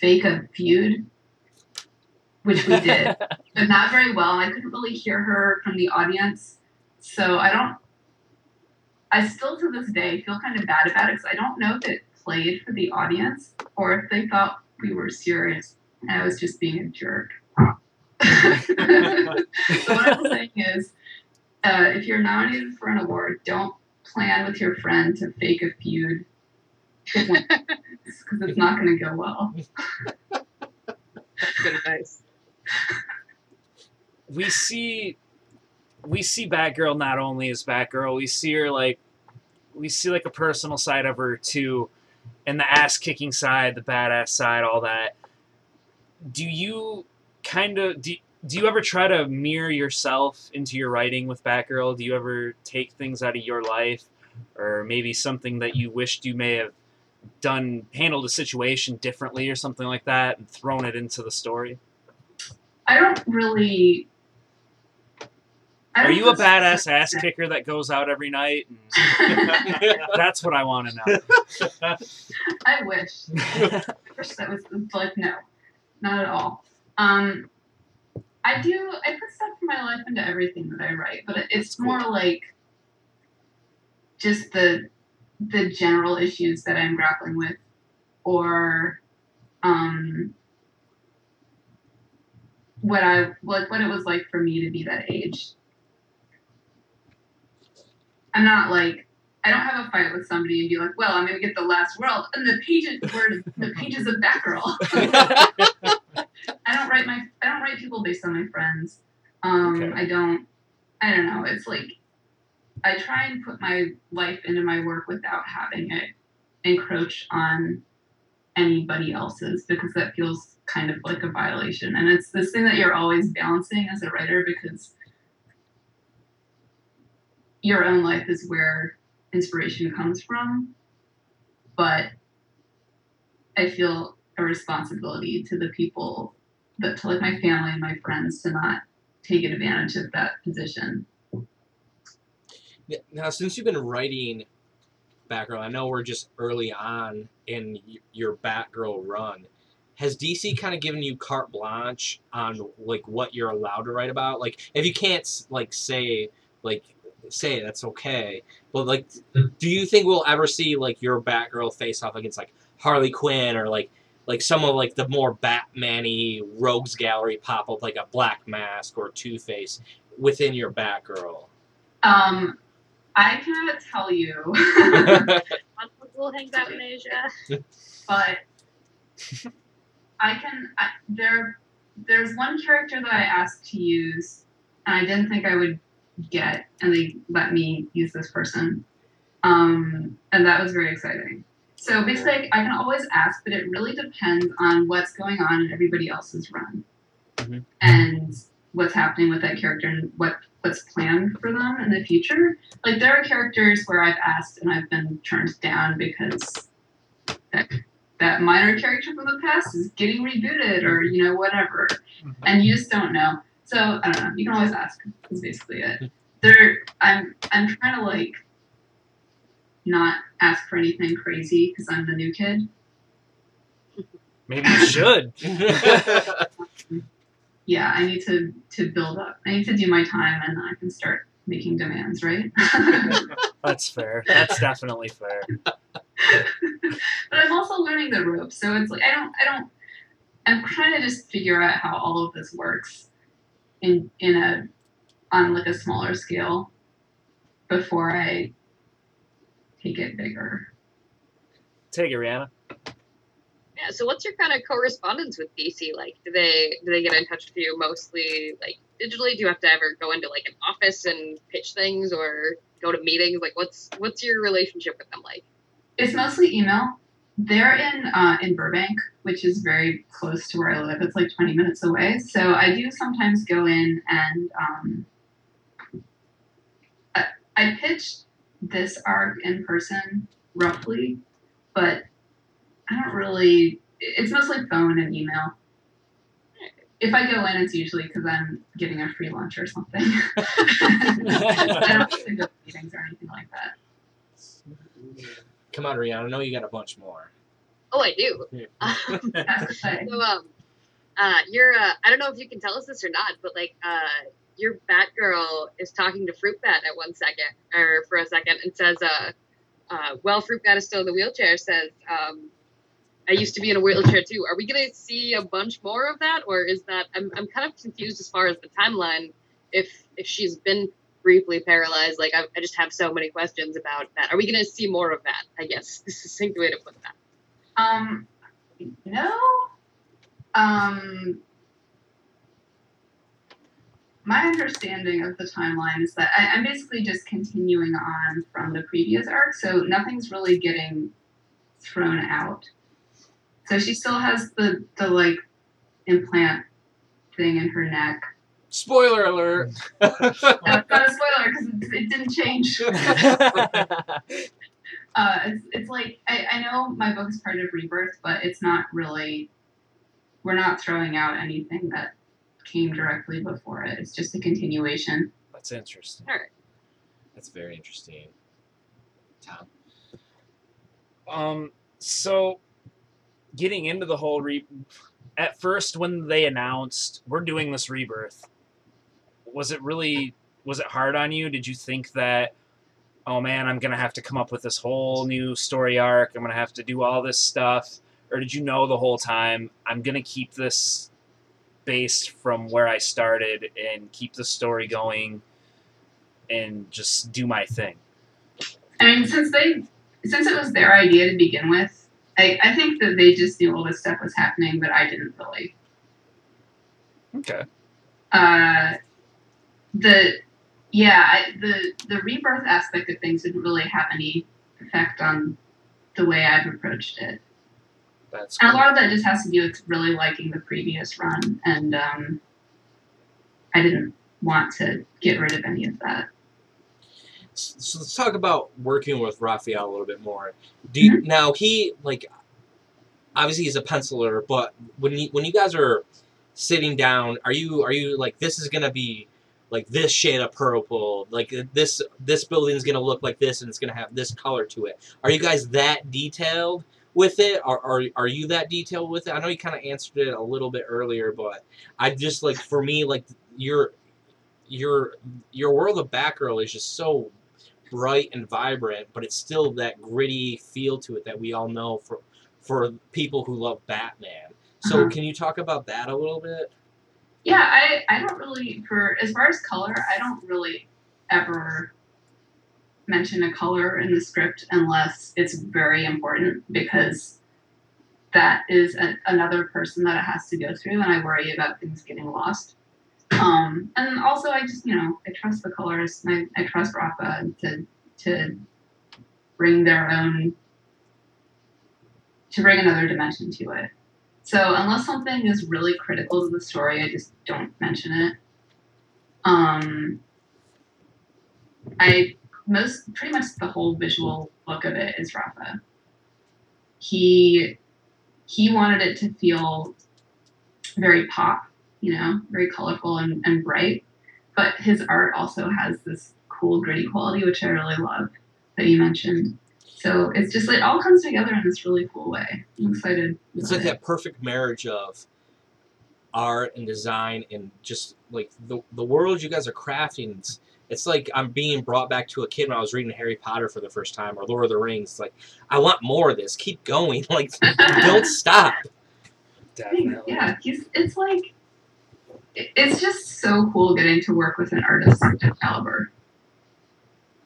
fake a feud, which we did, but not very well. I couldn't really hear her from the audience, so I don't. I still to this day feel kind of bad about it because I don't know if it played for the audience or if they thought we were serious and I was just being a jerk. so what I'm saying is, uh, if you're nominated for an award, don't plan with your friend to fake a feud because it's not going to go well. That's Good advice. we see we see Batgirl not only as Batgirl, we see her like we see like a personal side of her too, and the ass kicking side, the badass side, all that. Do you kind of do, do you ever try to mirror yourself into your writing with Batgirl? Do you ever take things out of your life, or maybe something that you wished you may have done, handled a situation differently, or something like that, and thrown it into the story? I don't really. Are you a badass ass kicker that goes out every night? And that's what I want to know. I wish. I wish that was like no, not at all. Um, I do. I put stuff from my life into everything that I write, but it's more like just the the general issues that I'm grappling with, or um, what I like what it was like for me to be that age. I'm not like I don't have a fight with somebody and be like, well, I'm gonna get the last world and the pages word the pages of Batgirl. I don't write my I don't write people based on my friends. Um, Okay. I don't I don't know. It's like I try and put my life into my work without having it encroach on anybody else's because that feels kind of like a violation. And it's this thing that you're always balancing as a writer because your own life is where inspiration comes from. But I feel a responsibility to the people that to like my family and my friends to not take advantage of that position. Now, since you've been writing Batgirl, I know we're just early on in your Batgirl run. Has DC kind of given you carte blanche on like what you're allowed to write about? Like, if you can't like say like say it, that's okay. But like, do you think we'll ever see like your Batgirl face off against like Harley Quinn or like like some of like the more Batman-y rogues gallery pop up like a Black Mask or Two Face within your Batgirl? Um, I cannot tell you, Will hangs out in Asia. but I can. I, there, there's one character that I asked to use, and I didn't think I would get, and they let me use this person, um, and that was very exciting. So basically, I, I can always ask, but it really depends on what's going on in everybody else's run, Mhm. and what's happening with that character and what what's planned for them in the future. Like there are characters where I've asked and I've been turned down because that that minor character from the past is getting rebooted or you know whatever, and you just don't know. So I don't know. You can always ask. Is basically it. There, I'm I'm trying to like not ask for anything crazy because I'm the new kid. Maybe you should. Yeah, I need to to build up. I need to do my time, and then I can start making demands. Right. That's fair. That's definitely fair. but I'm also learning the ropes, so it's like I don't I don't I'm trying to just figure out how all of this works in in a on like a smaller scale before I take it bigger. Take it, Rihanna. Yeah. So what's your kind of correspondence with DC like? Do they do they get in touch with you mostly like digitally? Do you have to ever go into like an office and pitch things or go to meetings? Like what's what's your relationship with them like? It's mostly email. They're in uh, in Burbank, which is very close to where I live. It's like 20 minutes away. So I do sometimes go in and um, I, I pitch this arc in person roughly, but I don't really. It's mostly phone and email. If I go in, it's usually because I'm getting a free lunch or something. I don't really go to meetings or anything like that. Come on, Rihanna. I know you got a bunch more. Oh, I do. That's the thing. So um, uh, you're uh, I don't know if you can tell us this or not, but like uh, your Batgirl is talking to Fruit Bat at one second or for a second and says, uh, uh, well, Fruit Bat is still in the wheelchair. Says, um, I used to be in a wheelchair too. Are we gonna see a bunch more of that, or is that I'm I'm kind of confused as far as the timeline. If if she's been briefly paralyzed, like I, I just have so many questions about that. Are we gonna see more of that? I guess this is succinct way to put that. Um, no. Um, my understanding of the timeline is that I, I'm basically just continuing on from the previous arc, so nothing's really getting thrown out. So she still has the the like implant thing in her neck. Spoiler alert. That's not a spoiler because it, it didn't change. uh, it's, it's like I, I know my book is part of Rebirth, but it's not really. We're not throwing out anything that came directly before it. It's just a continuation. That's interesting. All right. That's very interesting. Tom. Um, so getting into the whole re at first when they announced we're doing this rebirth, was it really was it hard on you? Did you think that oh man, I'm gonna have to come up with this whole new story arc, I'm gonna have to do all this stuff? Or did you know the whole time I'm gonna keep this based from where I started and keep the story going and just do my thing? I mean, since they since it was their idea to begin with, I, I think that they just knew all this stuff was happening, but I didn't really. Okay. Uh, the yeah, I, the the rebirth aspect of things didn't really have any effect on the way I've approached it. That's And a lot of that just has to do with really liking the previous run, and um, I didn't want to get rid of any of that. So let's talk about working with Rafael a little bit more. Do you, now he like obviously he's a penciler, but when you, when you guys are sitting down, are you are you like this is gonna be like this shade of purple, like this this building is gonna look like this and it's gonna have this color to it? Are you guys that detailed with it? Are are, are you that detailed with it? I know you kind of answered it a little bit earlier, but I just like for me like your your your world of Batgirl is just so bright and vibrant, but it's still that gritty feel to it that we all know for for people who love Batman. So Uh-huh. can you talk about that a little bit? Yeah, I, I don't really for as far as color, I don't really ever mention a color in the script unless it's very important because that is a, another person that it has to go through, and I worry about things getting lost. Um, and also, I just you know I trust the colors. And I, I trust Rafa to to bring their own to bring another dimension to it. So unless something is really critical to the story, I just don't mention it. Um, I most pretty much the whole visual look of it is Rafa. He he wanted it to feel very pop, you know, very colorful and, and bright. But his art also has this cool gritty quality, which I really love that you mentioned. So it's just it all comes together in this really cool way. I'm excited. It's about like it. that perfect marriage of art and design and just like the the world you guys are crafting. It's, it's like I'm being brought back to a kid when I was reading Harry Potter for the first time or Lord of the Rings. It's like I want more of this. Keep going. Like don't stop. Definitely. Yeah, he's, it's like it's just so cool getting to work with an artist of that caliber,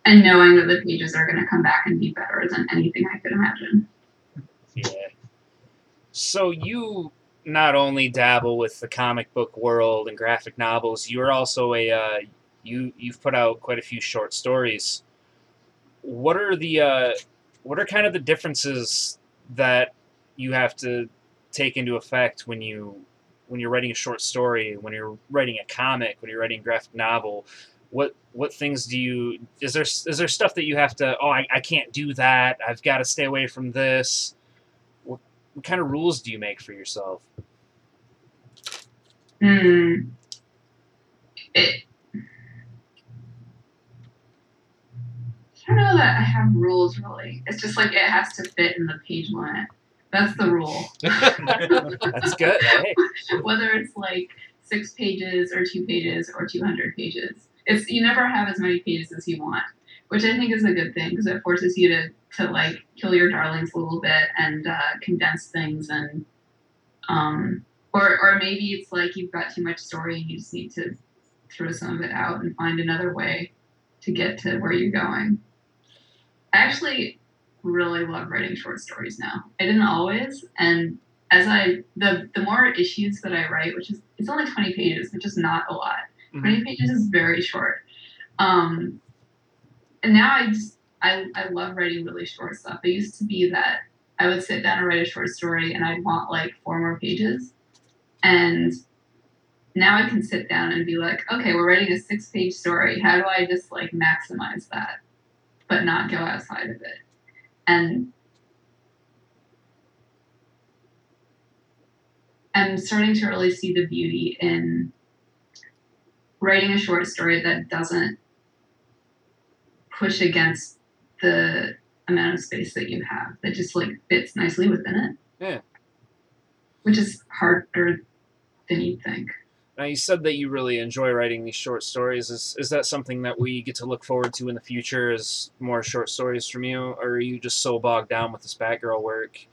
and knowing that the pages are going to come back and be better than anything I could imagine. Yeah. So you not only dabble with the comic book world and graphic novels, you're also a uh, you you've put out quite a few short stories. What are the uh, what are kind of the differences that you have to take into effect when you when you're writing a short story, when you're writing a comic, when you're writing a graphic novel? What what things do you is there is there stuff that you have to oh I, I can't do that I've got to stay away from this what, what kind of rules do you make for yourself Hmm. It, I don't know that I have rules really. It's just like it has to fit in the page limit. That's the rule. that's good hey Whether it's like six pages or two pages or 200 pages. It's you never have as many pages as you want, which I think is a good thing because it forces you to to like kill your darlings a little bit and uh, condense things and um or or maybe it's like you've got too much story and you just need to throw some of it out and find another way to get to where you're going. I actually really love writing short stories now. I didn't always, and as I the the more issues that I write, which is it's only 20 pages, which is not a lot. Mhm. 20 pages is very short. Um, and now I just I, I love writing really short stuff. It used to be that I would sit down and write a short story and I'd want like four more pages. And now I can sit down and be like, okay, we're writing a six page story. How do I just like maximize that, but not go outside of it? And I'm starting to really see the beauty in writing a short story that doesn't push against the amount of space that you have, that just like fits nicely within it. Yeah. Which is harder than you'd think. Now you said that you really enjoy writing these short stories. Is is that something that we get to look forward to in the future? Is more short stories from you, or are you just so bogged down with this Batgirl work?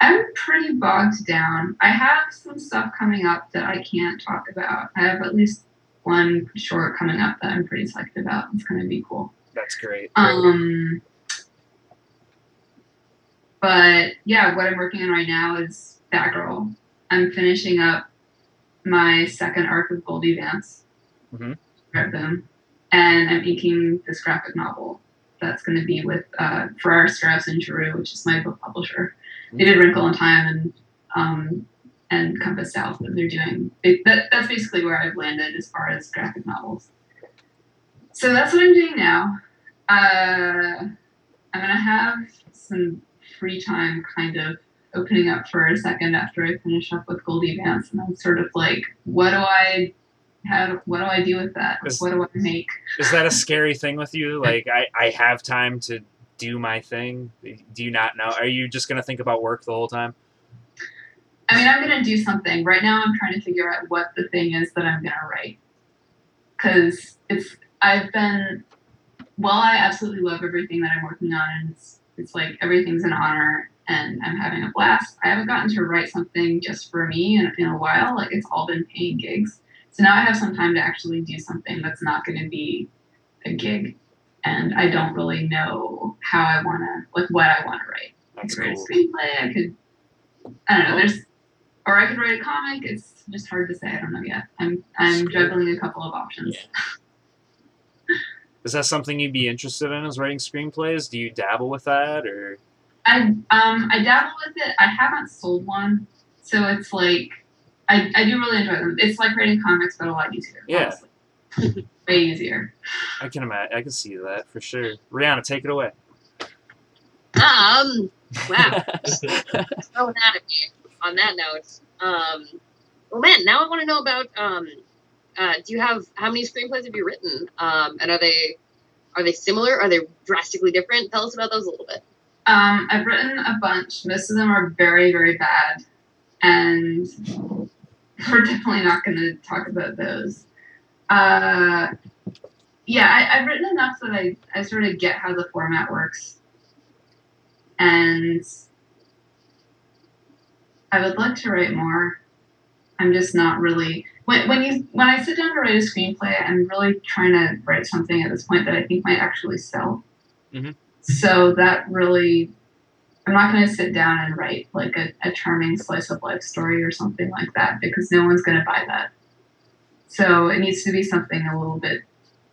I'm pretty bogged down. I have some stuff coming up that I can't talk about. I have at least one short coming up that I'm pretty psyched about. It's going to be cool. That's great. Um, but yeah, what I'm working on right now is Batgirl. I'm finishing up my second arc of Goldie Vance, Mhm. Red Boom, and I'm inking this graphic novel that's going to be with uh, Farrar, Straus, and Giroux, which is my book publisher. They did Wrinkle in Time and um, and Compass South, that they're doing it, that. That's basically where I've landed as far as graphic novels. So that's what I'm doing now. Uh, I'm gonna have some free time, kind of opening up for a second after I finish up with Goldie Vance, and I'm sort of like, what do I, how, what do I do with that? Is- what do I make? Is that a scary thing with you? Like I, I have time to do my thing. Do you not know? Are you just gonna think about work the whole time? I mean, I'm gonna do something. Right now, I'm trying to figure out what the thing is that I'm gonna write, because it's I've been. While I absolutely love everything that I'm working on, and it's, it's like everything's an honor, and I'm having a blast. I haven't gotten to write something just for me in, in a while. Like it's all been paying gigs, so now I have some time to actually do something that's not going to be a gig, and I don't really know how I want to, like what I want to write. I That's write cool. a screenplay. I could, I don't know. There's, or I could write a comic. It's just hard to say. I don't know yet. I'm I'm juggling a couple of options. Is that something you'd be interested in? Is writing screenplays? Do you dabble with that, or I um I dabble with it. I haven't sold one, so it's like I I do really enjoy them. It's like writing comics, but a lot easier. Yeah. Way easier. I can imagine. I can see that for sure. Rihanna, take it away. Um, wow, throwing that at me. On that note, um, well, man, now I want to know about. Um, uh, do you have how many screenplays have you written? Um, and are they are they similar? Are they drastically different? Tell us about those a little bit. Um, I've written a bunch. Most of them are very very bad, and we're definitely not going to talk about those. Uh, yeah, I, I've written enough that I, I sort of get how the format works. And I would like to write more. I'm just not really when when you when I sit down to write a screenplay, I'm really trying to write something at this point that I think might actually sell. Mhm. So that really I'm not going to sit down and write like a, a charming slice of life story or something like that because no one's going to buy that. So it needs to be something a little bit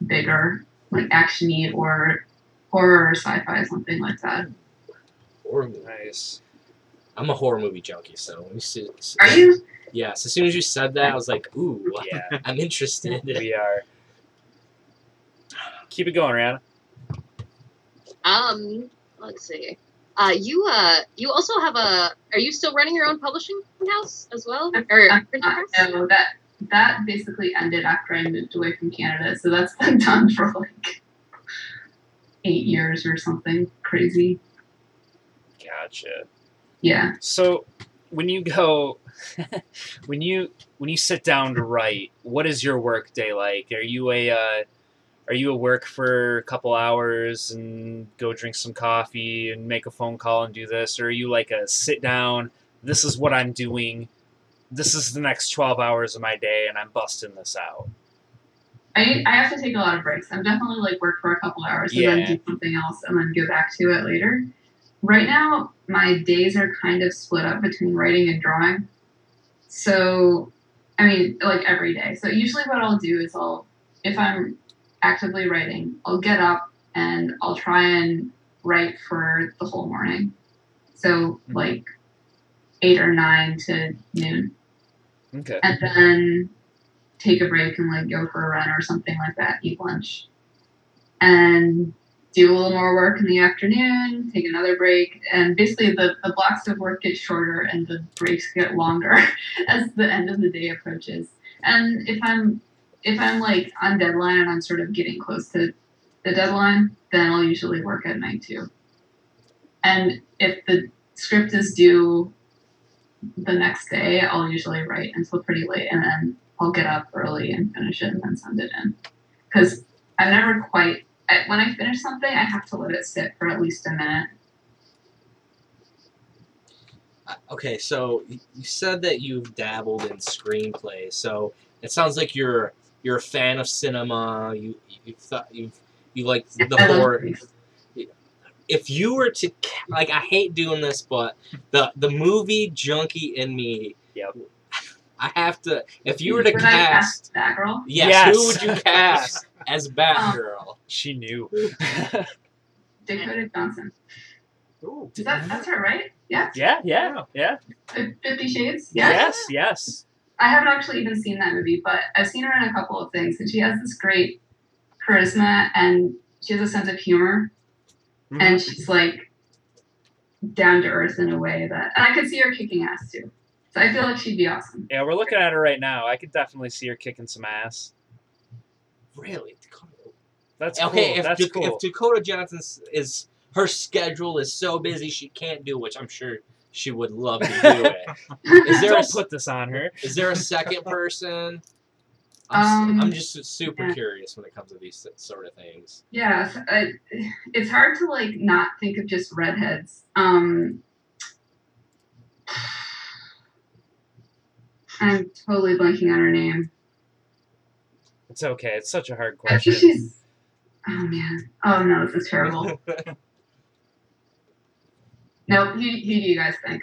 bigger, like actiony or horror or sci-fi, something like that. Nice. I'm a horror movie junkie, so when you see, Are you? Yes. As soon as you said that, I was like, ooh, Yeah, I'm interested. we are. Keep it going, Rihanna. Um, let's see. Uh, you uh, you also have a. Are you still running your own publishing house as well, or I'm printing not- press? no, that that basically ended after I moved away from Canada, so that's been done for like eight years or something crazy. Gotcha. Yeah. So, when you go, when you when you sit down to write, what is your work day like? Are you a uh, are you a work for a couple hours and go drink some coffee and make a phone call and do this, or are you like a sit down? This is what I'm doing. This is the next twelve hours of my day, and I'm busting this out. I, I have to take a lot of breaks. I'm definitely like work for a couple hours and Yeah. then do something else and then go back to it later. Right now, my days are kind of split up between writing and drawing. So, I mean, like every day. So, usually, what I'll do is I'll, if I'm actively writing, I'll get up and I'll try and write for the whole morning. So, mm-hmm. like eight or nine to noon Okay. and then take a break and like go for a run or something like that, eat lunch, and do a little more work in the afternoon, take another break, and basically the, the blocks of work get shorter and the breaks get longer as the end of the day approaches. And if I'm if I'm like on deadline and I'm sort of getting close to the deadline, then I'll usually work at night too. And if the script is due the next day, I'll usually write until pretty late, and then I'll get up early and finish it and then send it in. Because I'm never quite I, when I finish something, I have to let it sit for at least a minute. Uh, Okay, so you said that you've dabbled in screenplays, so it sounds like you're you're a fan of cinema. You you thought you've you like the I horror. If you were to like, I hate doing this, but the the movie junkie in me. Yep. I have to. If you were to Would I cast, cast that girl? yes, Yes. who would you cast as Batgirl? She knew. Dakota Johnson. Ooh. Is that that's her, right? Yeah. yeah, yeah, yeah. Fif- Fifty Shades. Yeah. Yes, yes. I haven't actually even seen that movie, but I've seen her in a couple of things, and she has this great charisma and she has a sense of humor, Mhm. and she's like down to earth in a way that, and I could see her kicking ass too. So I feel like she'd be awesome. Yeah, we're looking at her right now. I could definitely see her kicking some ass. Really? Dakota- That's okay, cool. if, That's Dak- cool. if Dakota Johnson is her schedule is so busy she can't do, which I'm sure she would love to do it. Is there Don't s- put this on her. Is there a second person? I'm, Um, I'm just super yeah. curious when it comes to these sort of things. Yeah, I, it's hard to like not think of just redheads. Um, I'm totally blanking on her name. It's okay. It's such a hard question. she's. Oh man. Oh no, this is terrible. no, who, who do you guys think?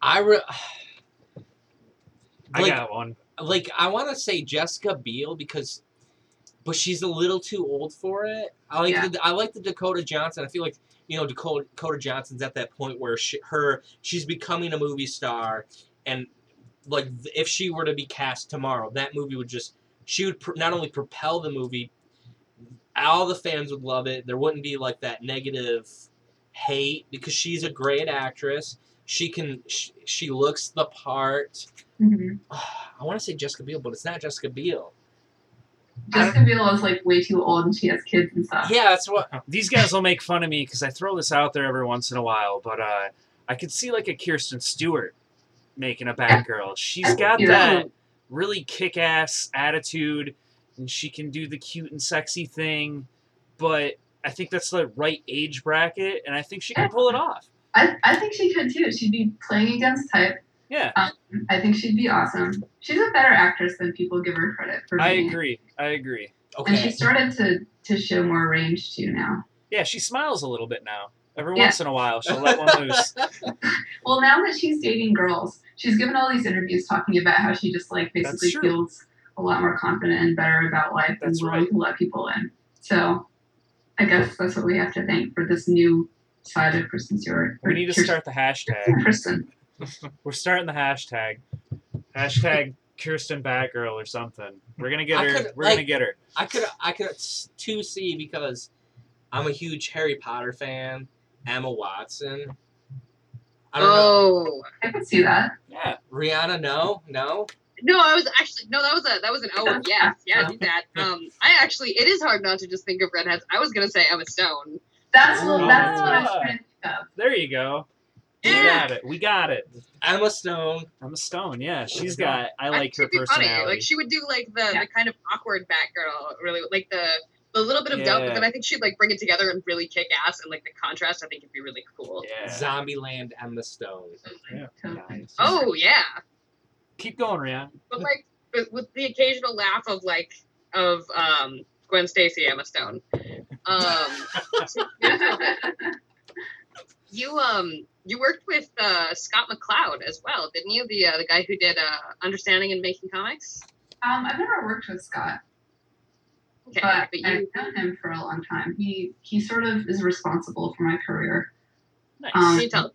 I re- I like, got one. like I want to say Jessica Biel because, but she's a little too old for it. I like Yeah. the I like the Dakota Johnson. I feel like you know Dakota, Dakota Johnson's at that point where she, her she's becoming a movie star, and like if she were to be cast tomorrow, that movie would just she would pr- not only propel the movie, all the fans would love it. There wouldn't be like that negative hate because she's a great actress. She can she, she looks the part. Mm-hmm. I want to say Jessica Biel, but it's not Jessica Biel. Jessica Biel is like way too old and she has kids and stuff. Yeah, that's what. These guys will make fun of me because I throw this out there every once in a while, but uh, I could see like a Kirsten Stewart making a Batgirl. She's got that really kick-ass attitude, and she can do the cute and sexy thing, but I think that's the right age bracket, and I think she can pull it off. I, I think she could too. She'd be playing against type. Yeah, um, I think she'd be awesome. She's a better actress than people give her credit for I being. agree. I agree. Okay. And she started to, to show more range too now. Yeah, she smiles a little bit now. Every Yeah. once in a while, she'll let one loose. Well, now that she's dating girls, she's given all these interviews talking about how she just like basically feels a lot more confident and better about life That's and willing right. to let people in. So I guess that's what we have to thank for this new side of Kristen Stewart. We need to Kirsten- start the hashtag. Kristen. We're starting the hashtag. Hashtag Kirsten Batgirl or something. We're gonna get I her. could, We're like- gonna get her. I could I could two C because I'm a huge Harry Potter fan. Emma Watson. I don't know. Oh I can see that. Yeah. Rihanna, no, no. no, I was actually no. That was a that was an oh yes yeah do that. Um, I actually it is hard not to just think of redheads. I was gonna say Emma Stone. That's what that's what I was trying to think of. There you go. We Yeah. got it. We got it. Emma Stone. Emma Stone. Yeah, she's got. I I like think her she'd funny. personality. Like she would do like the Yeah. the kind of awkward Batgirl, really like the the little bit of doubt, but then I think she'd like bring it together and really kick ass, and like the contrast, I think would be really cool. Yeah. Zombieland Emma Stone. Totally. Nice. Oh yeah, Keep going, Rihanna. but like with, with the occasional laugh of like of um Gwen Stacy, Emma Stone. Um, you um you worked with uh, Scott McCloud as well, didn't you? The uh, the guy who did uh, Understanding and Making Comics. Um, I've never worked with Scott, Okay, but but you I've known him for a long time. He he sort of is responsible for my career. Nice. Um, can you tell?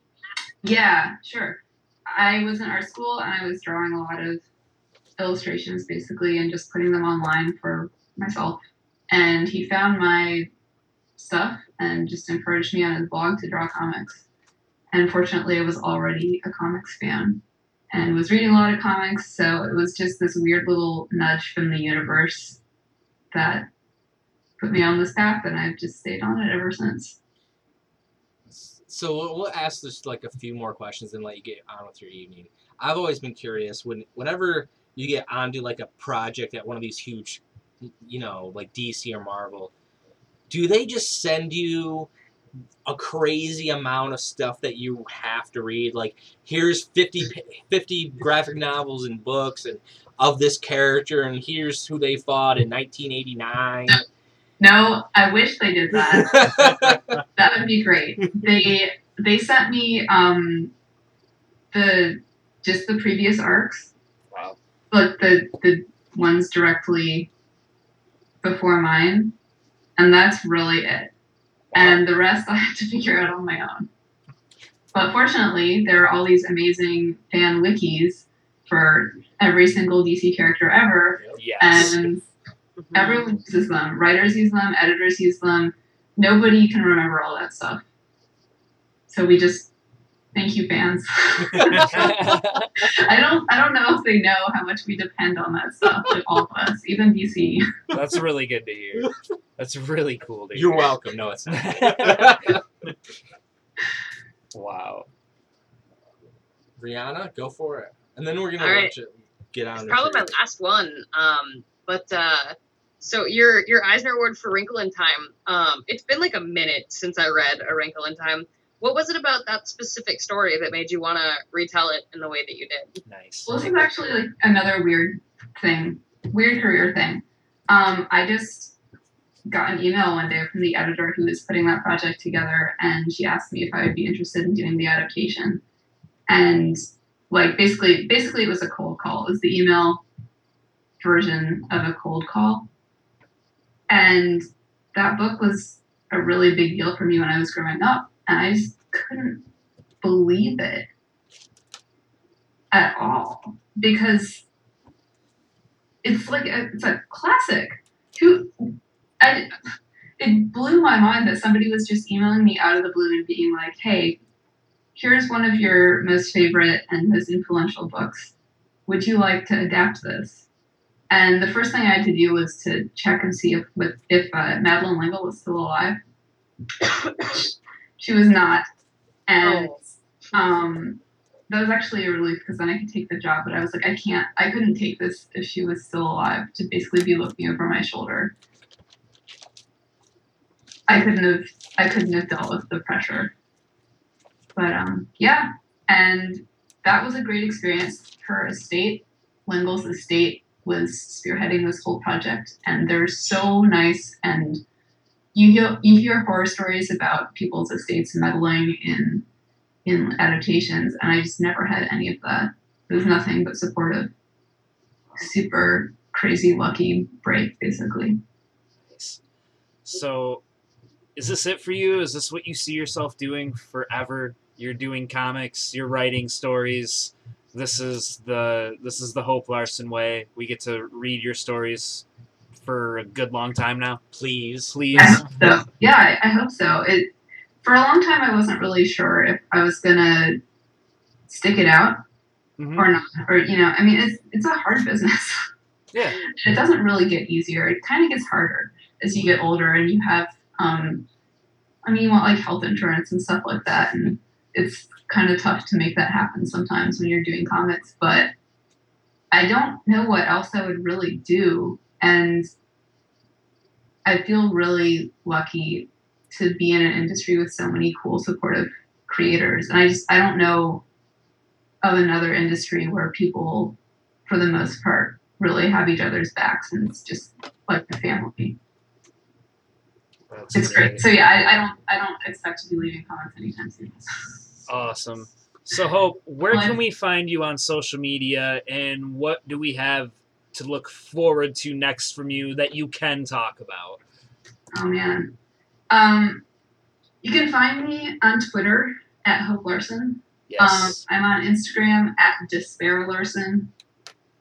Yeah, sure. I was in art school and I was drawing a lot of illustrations basically and just putting them online for myself. And he found my stuff and just encouraged me on his blog to draw comics. And fortunately, I was already a comics fan and was reading a lot of comics, so it was just this weird little nudge from the universe that put me on this path, and I've just stayed on it ever since. So we'll- ask just like a few more questions and let you get on with your evening. I've always been curious when whenever you get onto like a project at one of these huge, you know, like DC or Marvel, do they just send you a crazy amount of stuff that you have to read? Like here's 50, 50 graphic novels and books and of this character and here's who they fought in 1989. No, I wish they did that. that would be great. They they sent me um the just the previous arcs, Wow. like the the ones directly before mine, and that's really it. And the rest I have to figure out on my own. But fortunately, there are all these amazing fan wikis for every single DC character ever, Yes. and mm-hmm. Everyone uses them. Writers use them. Editors use them. Nobody can remember all that stuff. So we just thank you, fans. I don't. I don't know if they know how much we depend on that stuff. Like all of us, even DC. That's really good to hear. That's really cool to hear. You're welcome. No, it's not. Wow. Rihanna, go for it. And then we're gonna All right. let you get on. It's probably my last one. Um, but uh, so your your Eisner Award for Wrinkle in Time. Um, it's been like a minute since I read A Wrinkle in Time. What was it about that specific story that made you want to retell it in the way that you did? Nice. Well, this is actually like another weird thing, weird career thing. Um, I just got an email one day from the editor who was putting that project together, and she asked me if I would be interested in doing the adaptation. And like basically, basically it was a cold call. It was the email version of a cold call, and that book was a really big deal for me when I was growing up, and I just couldn't believe it at all because it's like a, it's a classic. Who I it blew my mind that somebody was just emailing me out of the blue and being like, "Hey, here's one of your most favorite and most influential books. Would you like to adapt this?" And the first thing I had to do was to check and see if with if uh, Madeleine L'Engle was still alive. she was not, and um, that was actually a relief because then I could take the job. But I was like, I can't, I couldn't take this if she was still alive to basically be looking over my shoulder. I couldn't have, I couldn't have dealt with the pressure. But um, yeah, and that was a great experience. Her estate, L'Engle's estate, was spearheading this whole project, and they're so nice. And you hear you hear horror stories about people's estates meddling in in adaptations, and I just never had any of that. It was nothing but supportive. Super crazy lucky break, basically. So, is this it for you? Is this what you see yourself doing forever? You're doing comics, you're writing stories. This is the this is the Hope Larson way. We get to read your stories for a good long time now. Please. Please. I so. Yeah, I, I hope so. It for a long time I wasn't really sure if I was gonna stick it out Mhm. or not. Or you know, I mean, it's it's a hard business. Yeah. it doesn't really get easier. It kind of gets harder as you get older and you have, um, I mean, you want like health insurance and stuff like that, and it's kind of tough to make that happen sometimes when you're doing comics. But I don't know what else I would really do, and I feel really lucky to be in an industry with so many cool, supportive creators. And I just I don't know of another industry where people, for the most part, really have each other's backs and it's just like a family. That's It's great. So yeah, I, I don't I don't expect to be leaving comics anytime soon. Awesome. So Hope, where can we find you on social media and what do we have to look forward to next from you that you can talk about? Oh man. Um you can find me on Twitter at Hope Larson. Um, Yes. I'm on Instagram at Despair Larson.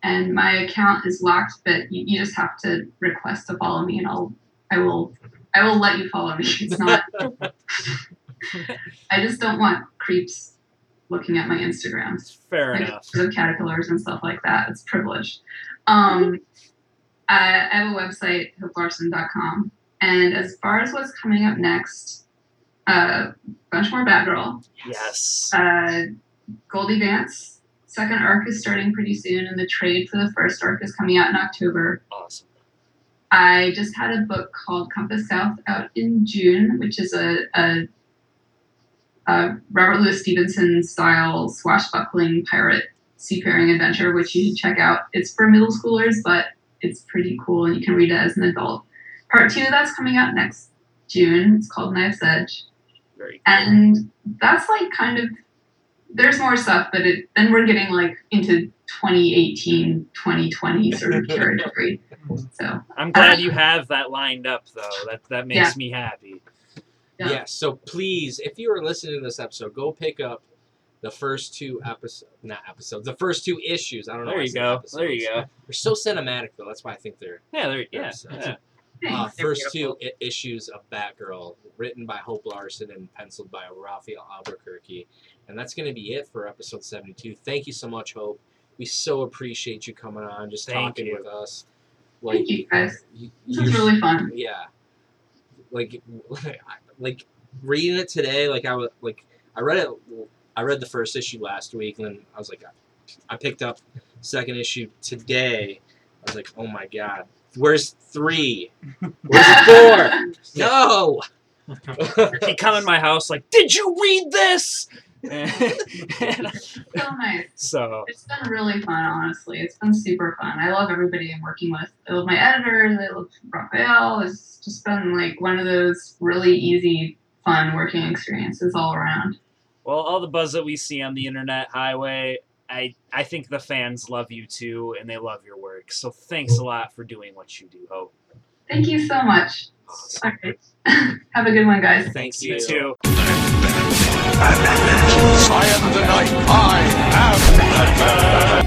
And my account is locked, but you, you just have to request to follow me and I'll I will I will let you follow me. It's not I just don't want creeps looking at my Instagram. Fair like enough. the caterpillars and stuff like that. It's privileged. Um, I, I have a website, hopelarson.com. And as far as what's coming up next, a uh, bunch more Batgirl. Yes. Uh, Goldie Vance, second arc is starting pretty soon, and the trade for the first arc is coming out in October. Awesome. I just had a book called Compass South out in June, which is a, a, a Robert Louis Stevenson style swashbuckling pirate seafaring adventure, which you should check out. It's for middle schoolers, but it's pretty cool and you can read it as an adult. Part two that's coming out next June. It's called Knife's Edge. Cool. And that's like kind of there's more stuff, but it then we're getting like into 2018, 2020 sort of territory. So I'm glad uh, you have that lined up though. That that makes Yeah. me happy. Yeah. Yeah. So please, if you are listening to this episode, go pick up the first two episodes, not episodes, the first two issues. I don't know. There you go. episodes. There you go. They're so cinematic though. That's why I think they're Yeah, there yeah. Yeah. uh, first two I- issues of Batgirl, written by Hope Larson and penciled by Rafael Albuquerque. And that's going to be it for episode 72. Thank you so much, Hope. We so appreciate you coming on, just Thank talking you. with us. Thank you guys. you- This was really fun. yeah like like reading it today like i was like i read it i read the first issue last week and then i was like i picked up second issue today. I was like oh my god. Where's three? Where's four? No! He come in my house like, did you read this? And- So nice. so It's been really fun, honestly. It's been super fun. I love everybody I'm working with. I love my editors. I love Rafael. It's just been like one of those really easy, fun working experiences all around. well, all the buzz that we see on the internet highway, I I think the fans love you too, and they love your work. So thanks a lot for doing what you do, Hope. Thank you so much. All right. Have a good one, guys. thank You you too. I am the night. I am the Batman.